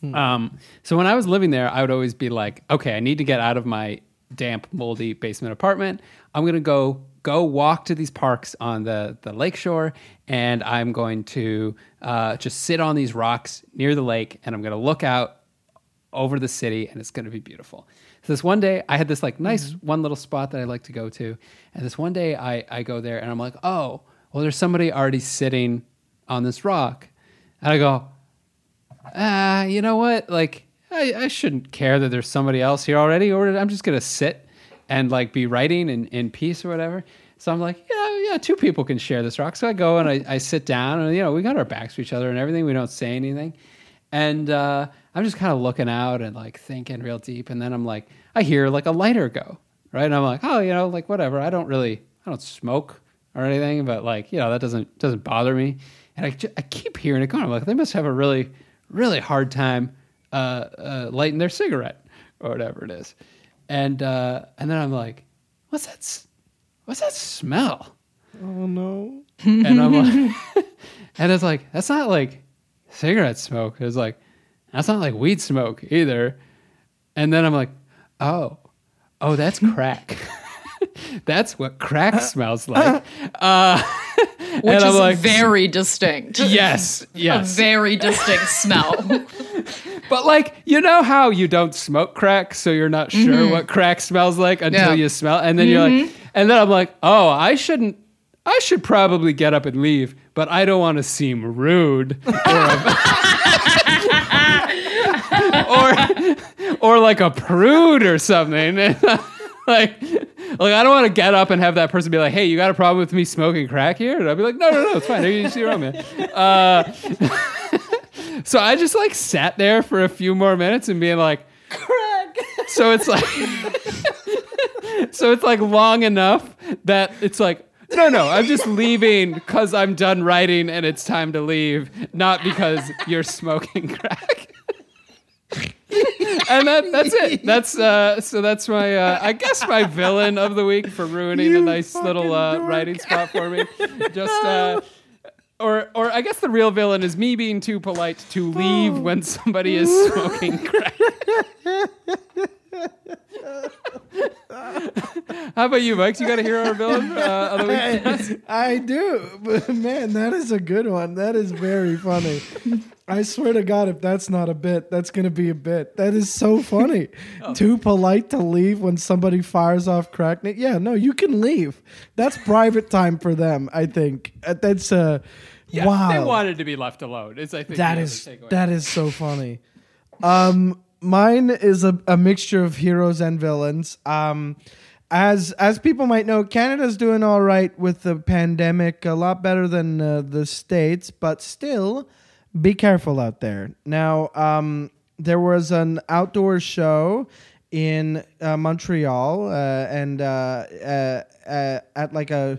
Hmm. Um, so when I was living there, I would always be like, okay, I need to get out of my damp, moldy basement apartment. I'm gonna go go walk to these parks on the the lake shore, and I'm going to uh, just sit on these rocks near the lake, and I'm gonna look out over the city, and it's gonna be beautiful. So this one day, I had this like nice one little spot that I like to go to, and this one day, I I go there, and I'm like, oh, well, there's somebody already sitting on this rock, and I go, ah, you know what? Like, I, I shouldn't care that there's somebody else here already, or I'm just gonna sit and like be writing in, in peace or whatever. So I'm like, yeah, yeah, two people can share this rock. So I go and I, I sit down, and you know, we got our backs to each other and everything. We don't say anything, and uh, I'm just kind of looking out and like thinking real deep, and then I'm like, I hear like a lighter go, right? And I'm like, oh, you know, like whatever. I don't really, I don't smoke or anything, but like, you know, that doesn't doesn't bother me. And I, I keep hearing it going. I'm like, they must have a really, really hard time uh, uh, lighting their cigarette or whatever it is. And uh, and then I'm like, what's that? What's that smell? Oh no. and I'm like, and it's like that's not like cigarette smoke. It's like that's not like weed smoke either. And then I'm like, oh, oh, that's crack. that's what crack smells like. Uh, Which and I'm is like, very distinct. yes, A yes. very distinct smell. But like, you know how you don't smoke crack, so you're not sure what crack smells like until Mm-hmm. Yeah. Mm-hmm. you smell, and then you're like, and then I'm like, oh, I shouldn't. I should probably get up and leave, but I don't want to seem rude or, a- or, or like a prude or something. like, like I don't want to get up and have that person be like, "Hey, you got a problem with me smoking crack here?" And I'd be like, "No, no, no, it's fine. You see your own man." Uh, so I just like sat there for a few more minutes and being like, "Crack." So it's like, so it's like long enough that it's like. No, no, I'm just leaving because I'm done writing and it's time to leave, not because you're smoking crack. And that, that's it. That's uh, so that's my uh, I guess my villain of the week for ruining a nice little uh, writing spot for me. Just uh, or or I guess the real villain is me being too polite to leave when somebody is smoking crack. How about you, Mike? You got a hero or villain uh, of the week? I, I do, but man, that is a good one. That is very funny. I swear to God, if that's not a bit, that's gonna be a bit. That is so funny. Oh. Too polite to leave when somebody fires off crack. Yeah, no, you can leave. That's private time for them. I think Uh, that's uh, Yeah, wow. They wanted to be left alone. Is I think That is that is so funny. Um, mine is a, a mixture of heroes and villains. Um, as as people might know, Canada's doing all right with the pandemic, a lot better than uh, the states, but still, be careful out there. Now, um, there was an outdoor show in uh, Montreal, uh, and uh, uh, uh, at like a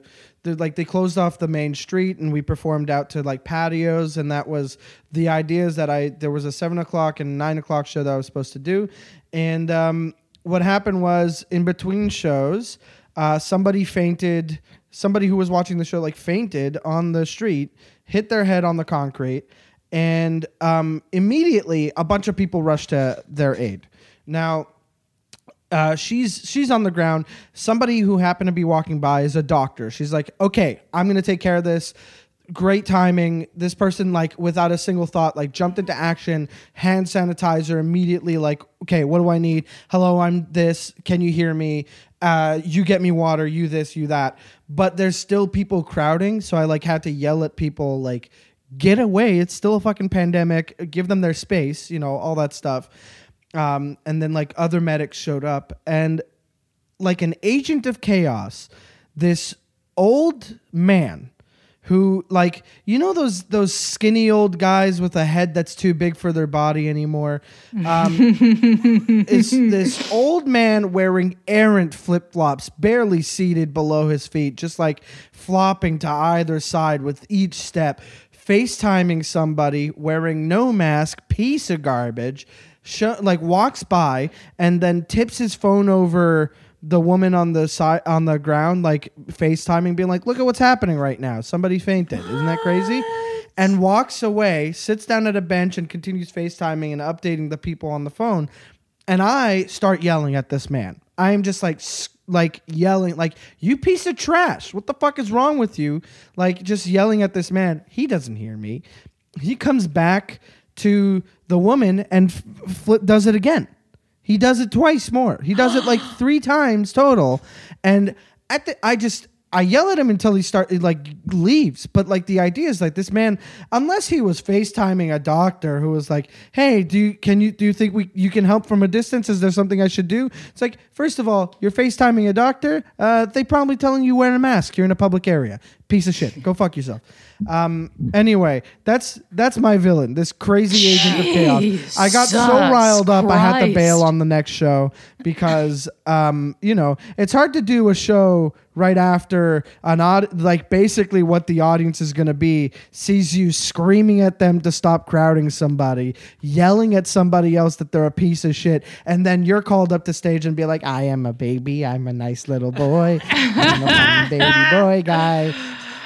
like they closed off the main street and we performed out to like patios. And that was the idea is that i there was a seven o'clock and nine o'clock show that i was supposed to do. And um, what happened was in between shows uh, somebody fainted somebody who was watching the show like fainted on the street hit their head on the concrete and um, immediately a bunch of people rushed to their aid. Now uh, she's she's on the ground. Somebody who happened to be walking by is a doctor. She's like, "Okay, I'm gonna take care of this." Great timing. This person, like, without a single thought, like, jumped into action. Hand sanitizer immediately. Like, okay, what do I need? Hello, I'm this. Can you hear me? Uh, you get me water. You this. You that. But there's still people crowding, so I like had to yell at people like, "Get away! It's still a fucking pandemic. Give them their space." You know, all that stuff um, and then like other medics showed up. And like an agent of chaos this old man who like you know those those skinny old guys with a head that's too big for their body anymore? Um, is this old man wearing errant flip-flops barely seated below his feet just like flopping to either side with each step facetiming somebody wearing no mask piece of garbage sho- like walks by and then tips his phone over the woman on the side on the ground like facetiming being like look at what's happening right now. Somebody fainted. Isn't that crazy? And walks away sits down at a bench and continues facetiming and updating the people on the phone. And i start yelling at this man. I am just like like yelling like you piece of trash. What the fuck is wrong with you? Like just yelling at this man. He doesn't hear me. He comes back to the woman and does it again he does it twice more. He does it like three times total. And at the, I just I yell at him until he start like leaves. But like the idea is like this man, unless he was FaceTiming a doctor who was like, "Hey, do you can you do you think we you can help from a distance? Is there something I should do?" It's like first of all, you're FaceTiming a doctor. Uh, they probably telling you wear a mask. You're in a public area. Piece of shit. Go fuck yourself. Um. Anyway, that's that's my villain. This crazy agent of chaos. I got so Jesus riled up. I had to bail Christ. on the next show because um you know it's hard to do a show right after an odd like basically what the audience is going to be sees you screaming at them to stop crowding somebody yelling at somebody else that they're a piece of shit and then you're called up to stage and be like i am a baby i'm a nice little boy i'm a fun baby boy guy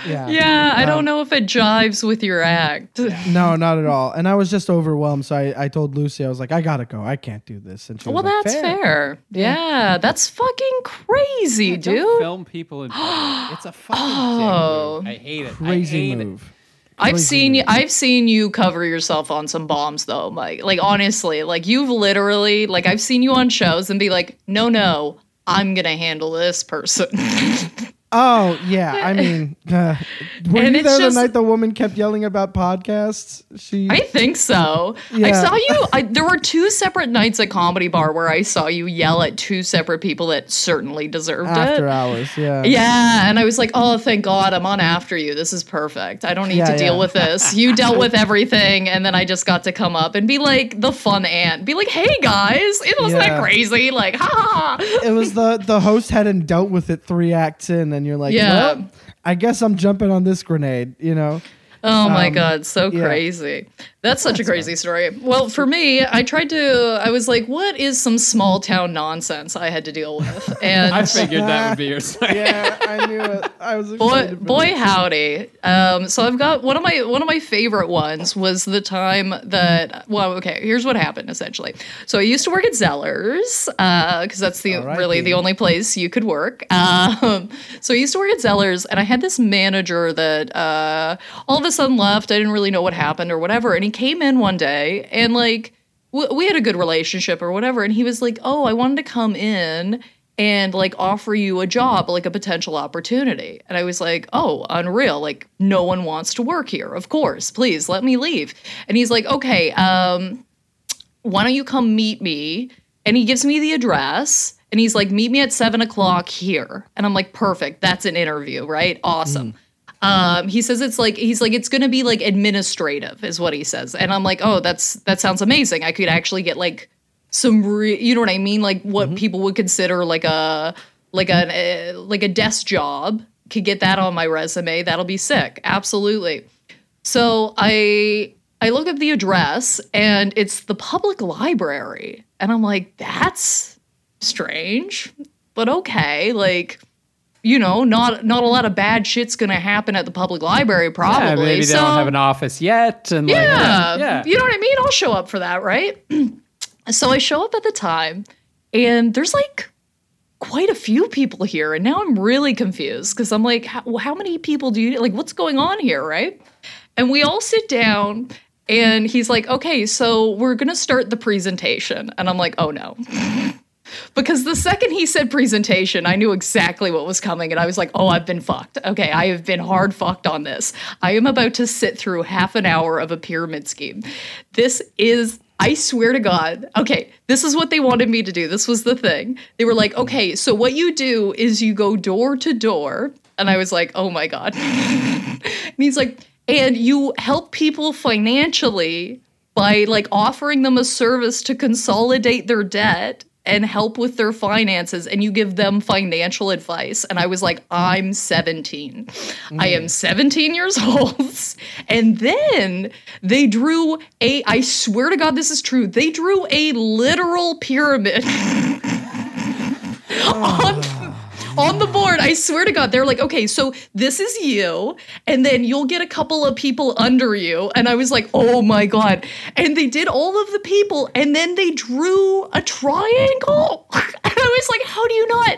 yeah Yeah, I don't um, know if it jives with your act. no not at all and i was just overwhelmed so i, I told lucy i was like i gotta go i can't do this and she was Well, like, that's fair. Yeah, that's fucking crazy, Don't dude. film people in public. It's a fucking Oh. move. I hate it. crazy I hate move I've seen you. I've seen you cover yourself on some bombs, though, Mike. Like honestly, like you've literally, like I've seen you on shows and be like, no, no, I'm gonna handle this person. Oh yeah, I mean, uh, were And you there just- the night the woman kept yelling about podcasts? She, I think so. I saw you. I, there were two separate nights at Comedy Bar where I saw you yell at two separate people that certainly deserved after it. After hours, yeah, Yeah, and I was like, "Oh, thank God, I'm on after you. This is perfect. I don't need Yeah, to deal yeah. with this. You dealt with everything, and then I just got to come up and be like the fun aunt. Be like, "Hey guys, it wasn't Yeah. that crazy." Like, ha ha. ha. It was the the host hadn't dealt with it three acts in, and you're like, Yeah. well, I guess I'm jumping on this grenade, you know. Oh my Um, god, so yeah. crazy. That's such a crazy story. Well, for me, I tried to I was like, what is some small town nonsense I had to deal with? And I figured that would be your side. Yeah, I knew it. I was boy boy howdy um so i've got one of my one of my favorite ones was the time that well okay here's what happened essentially so i used to work at zellers uh because that's the Alrighty. really the only place you could work um so i used to work at zellers and i had this manager that uh all of a sudden left. I didn't really know what happened or whatever. And he came in one day and like w- we had a good relationship or whatever. And he was like oh i wanted to come in and like offer you a job like a potential opportunity. And i was like oh unreal. Like no one wants to work here. Of course. Please let me leave. And he's like okay um why don't you come meet me? And he gives me the address and he's like meet me at seven o'clock here. And i'm like perfect. That's an interview right? Awesome um, he says it's like he's like it's gonna be like administrative is what he says. And i'm like oh that's that sounds amazing. I could actually get like some re- you know what i mean? Like what people would consider like a like a uh, like a desk job could get that on my resume. That'll be sick. Absolutely. So i i look up the address and it's the public library. And i'm like that's strange but okay. Like you know not not a lot of bad shit's gonna happen at the public library probably Yeah, maybe they so don't have an office yet, and like, yeah, yeah, You know what I mean? I'll show up for that, right? so I show up at the time, and there's like quite a few people here, and now I'm really confused because I'm like, how, how many people do you like? What's going on here, right? And we all sit down. And he's like, okay, so we're gonna start the presentation. And I'm like, oh no. because the second he said presentation, I knew exactly what was coming. And I was like, oh, I've been fucked. Okay, I have been hard fucked on this. I am about to sit through half an hour of a pyramid scheme. This is. I swear to God. Okay, this is what they wanted me to do. This was the thing. They were like, okay, so what you do is you go door to door. And I was like, oh my God. and he's like, and you help people financially by like offering them a service to consolidate their debt and help with their finances and you give them financial advice. And i was like i'm 17 i am mm. 17 years old. And then they drew a i swear to god this is true. They drew a literal pyramid on ah. On the board. I swear to God, they're like, okay, so this is you, and then you'll get a couple of people under you. And I was like, oh my God. And they did all of the people, and then they drew a triangle. And I was like, how do you not?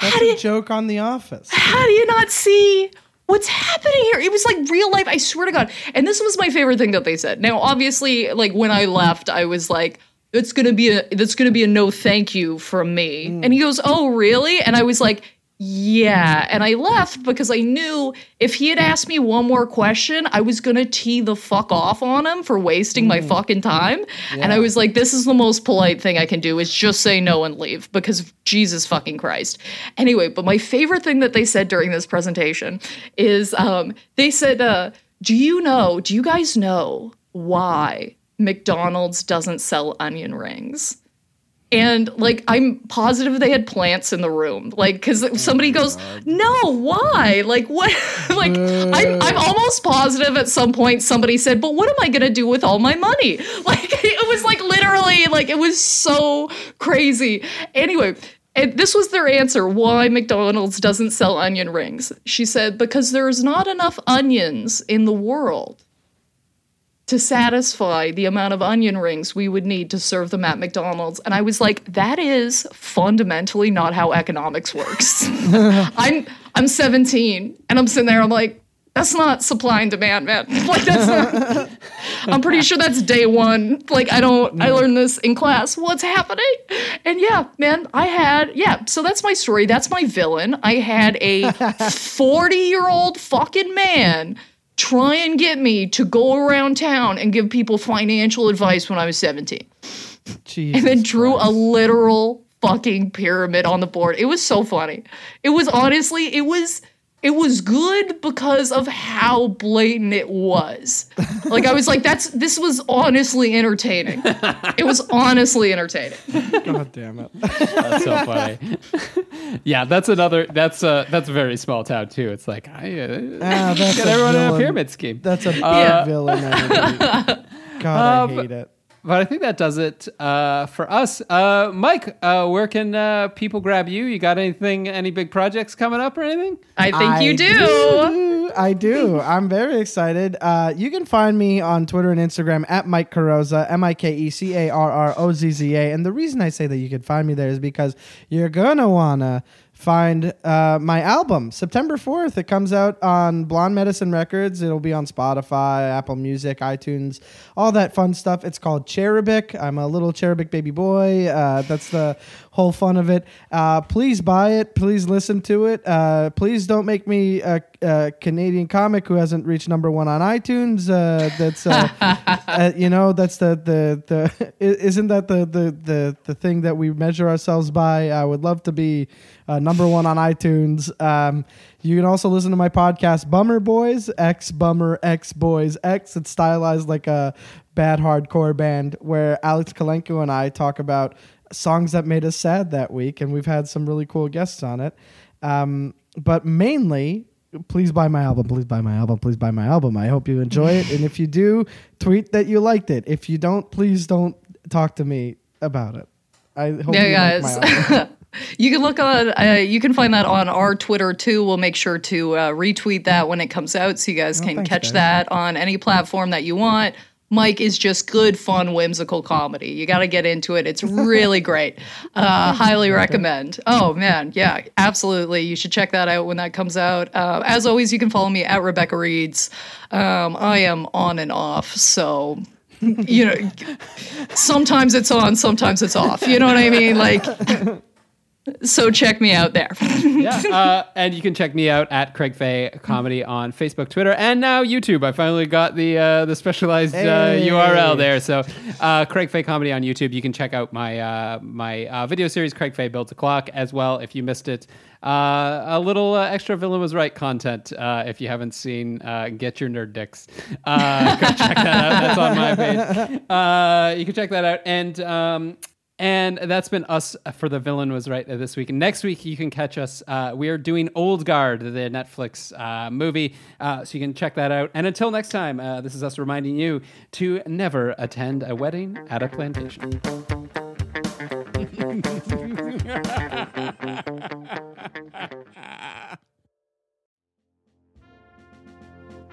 That's How do a you, joke on The Office. how do you not see what's happening here? It was like real life. I swear to God. And this was my favorite thing that they said. Now, obviously, like when I left, I was like, it's gonna be a that's gonna be a no thank you from me. And he goes, Oh, really? And I was like, yeah. And I left because I knew if he had asked me one more question, I was going to tee the fuck off on him for wasting my fucking time. And I was like, this is the most polite thing I can do is just say no and leave because Jesus fucking Christ. Anyway, but my favorite thing that they said during this presentation is um, they said, uh, do you know, do you guys know why McDonald's doesn't sell onion rings? and like i'm positive they had plants in the room. Like because oh somebody goes no why? Like what? Like I'm, I'm uh. almost positive at some point somebody said but what am i gonna do with all my money? Like it was like literally like it was so crazy. Anyway and this was their answer why McDonald's doesn't sell onion rings. She said, because there's not enough onions in the world to satisfy the amount of onion rings we would need to serve them at McDonald's. And I was like, that is fundamentally not how economics works. I'm I'm 17 and I'm sitting there, I'm like, that's not supply and demand, man. like that's not I'm pretty sure that's day one. Like I don't I learned this in class. What's happening? And yeah, man, I had yeah, so that's my story. That's my villain. I had a 40-year-old fucking man try and get me to go around town and give people financial advice when I was 17. Jesus And then drew a literal fucking pyramid on the board. It was so funny. It was honestly, it was it was good because of how blatant it was. Like I was like, that's this was honestly entertaining. It was honestly entertaining. God damn it. That's so funny. yeah, that's another. That's uh that's a very small town too. It's like I uh, Ah, that's get a everyone in a pyramid scheme. That's a big Yeah. villain. God, Um, I hate it. But I think that does it uh, for us. Uh, Mike, uh, where can uh, people grab you? You got anything? Any big projects coming up or anything? I think you I do. I do. I'm very excited. Uh, you can find me on Twitter and Instagram at Mike Carrozza, M I K E C A R R O Z Z A. And the reason I say that you can find me there is because you're gonna wanna find uh, my album September 4th. It comes out on Blonde Medicine Records. It'll be on Spotify, Apple Music, iTunes, all that fun stuff. It's called Cherubic. I'm a little cherubic baby boy. Uh, that's the whole fun of it. Uh, please buy it. Please listen to it. Uh, please don't make me a, a Canadian comic who hasn't reached number one on iTunes. Uh, that's uh, uh, you know that's the the the isn't that the the the the thing that we measure ourselves by? I would love to be uh, number one on iTunes. Um, you can also listen to my podcast, Bummer Boys, X Bummer X Boys X. It's stylized like a bad hardcore band where Alex Kalenko and I talk about songs that made us sad that week, and we've had some really cool guests on it. Um, but mainly, please buy my album. Please buy my album. Please buy my album. I hope you enjoy it, and if you do, tweet that you liked it. If you don't, please don't talk to me about it. I hope Yeah, you like my guys. album. You can look on. Uh, you can find that on our Twitter too. We'll make sure to uh, retweet that when it comes out, so you guys can thanks, catch guys. that on any platform that you want. Mike is just good, fun, whimsical comedy. You got to get into it. It's really great. Uh, highly recommend. Oh man, yeah, absolutely. You should check that out when that comes out. Uh, as always, you can follow me at Rebecca Reeds. Um, I am on and off, so you know, sometimes it's on, sometimes it's off. You know what I mean? Like, so check me out there. yeah. Uh, and you can check me out at Craig Fay Comedy on Facebook, Twitter, and now YouTube. I finally got the uh, the specialized uh, Hey. URL there. So uh, Craig Fay Comedy on YouTube. You can check out my uh, my uh, video series, Craig Fay Builds a Clock, as well if you missed it. Uh, a little uh, extra villain was right content. Uh, if you haven't seen, uh, get your nerd dicks. Uh, go check that out. That's on my page. Uh, you can check that out. And um, and that's been us for the villain was right this week. Next week you can catch us. Uh, we are doing Old Guard, the Netflix uh, movie, uh, so you can check that out. And until next time, uh, this is us reminding you to never attend a wedding at a plantation.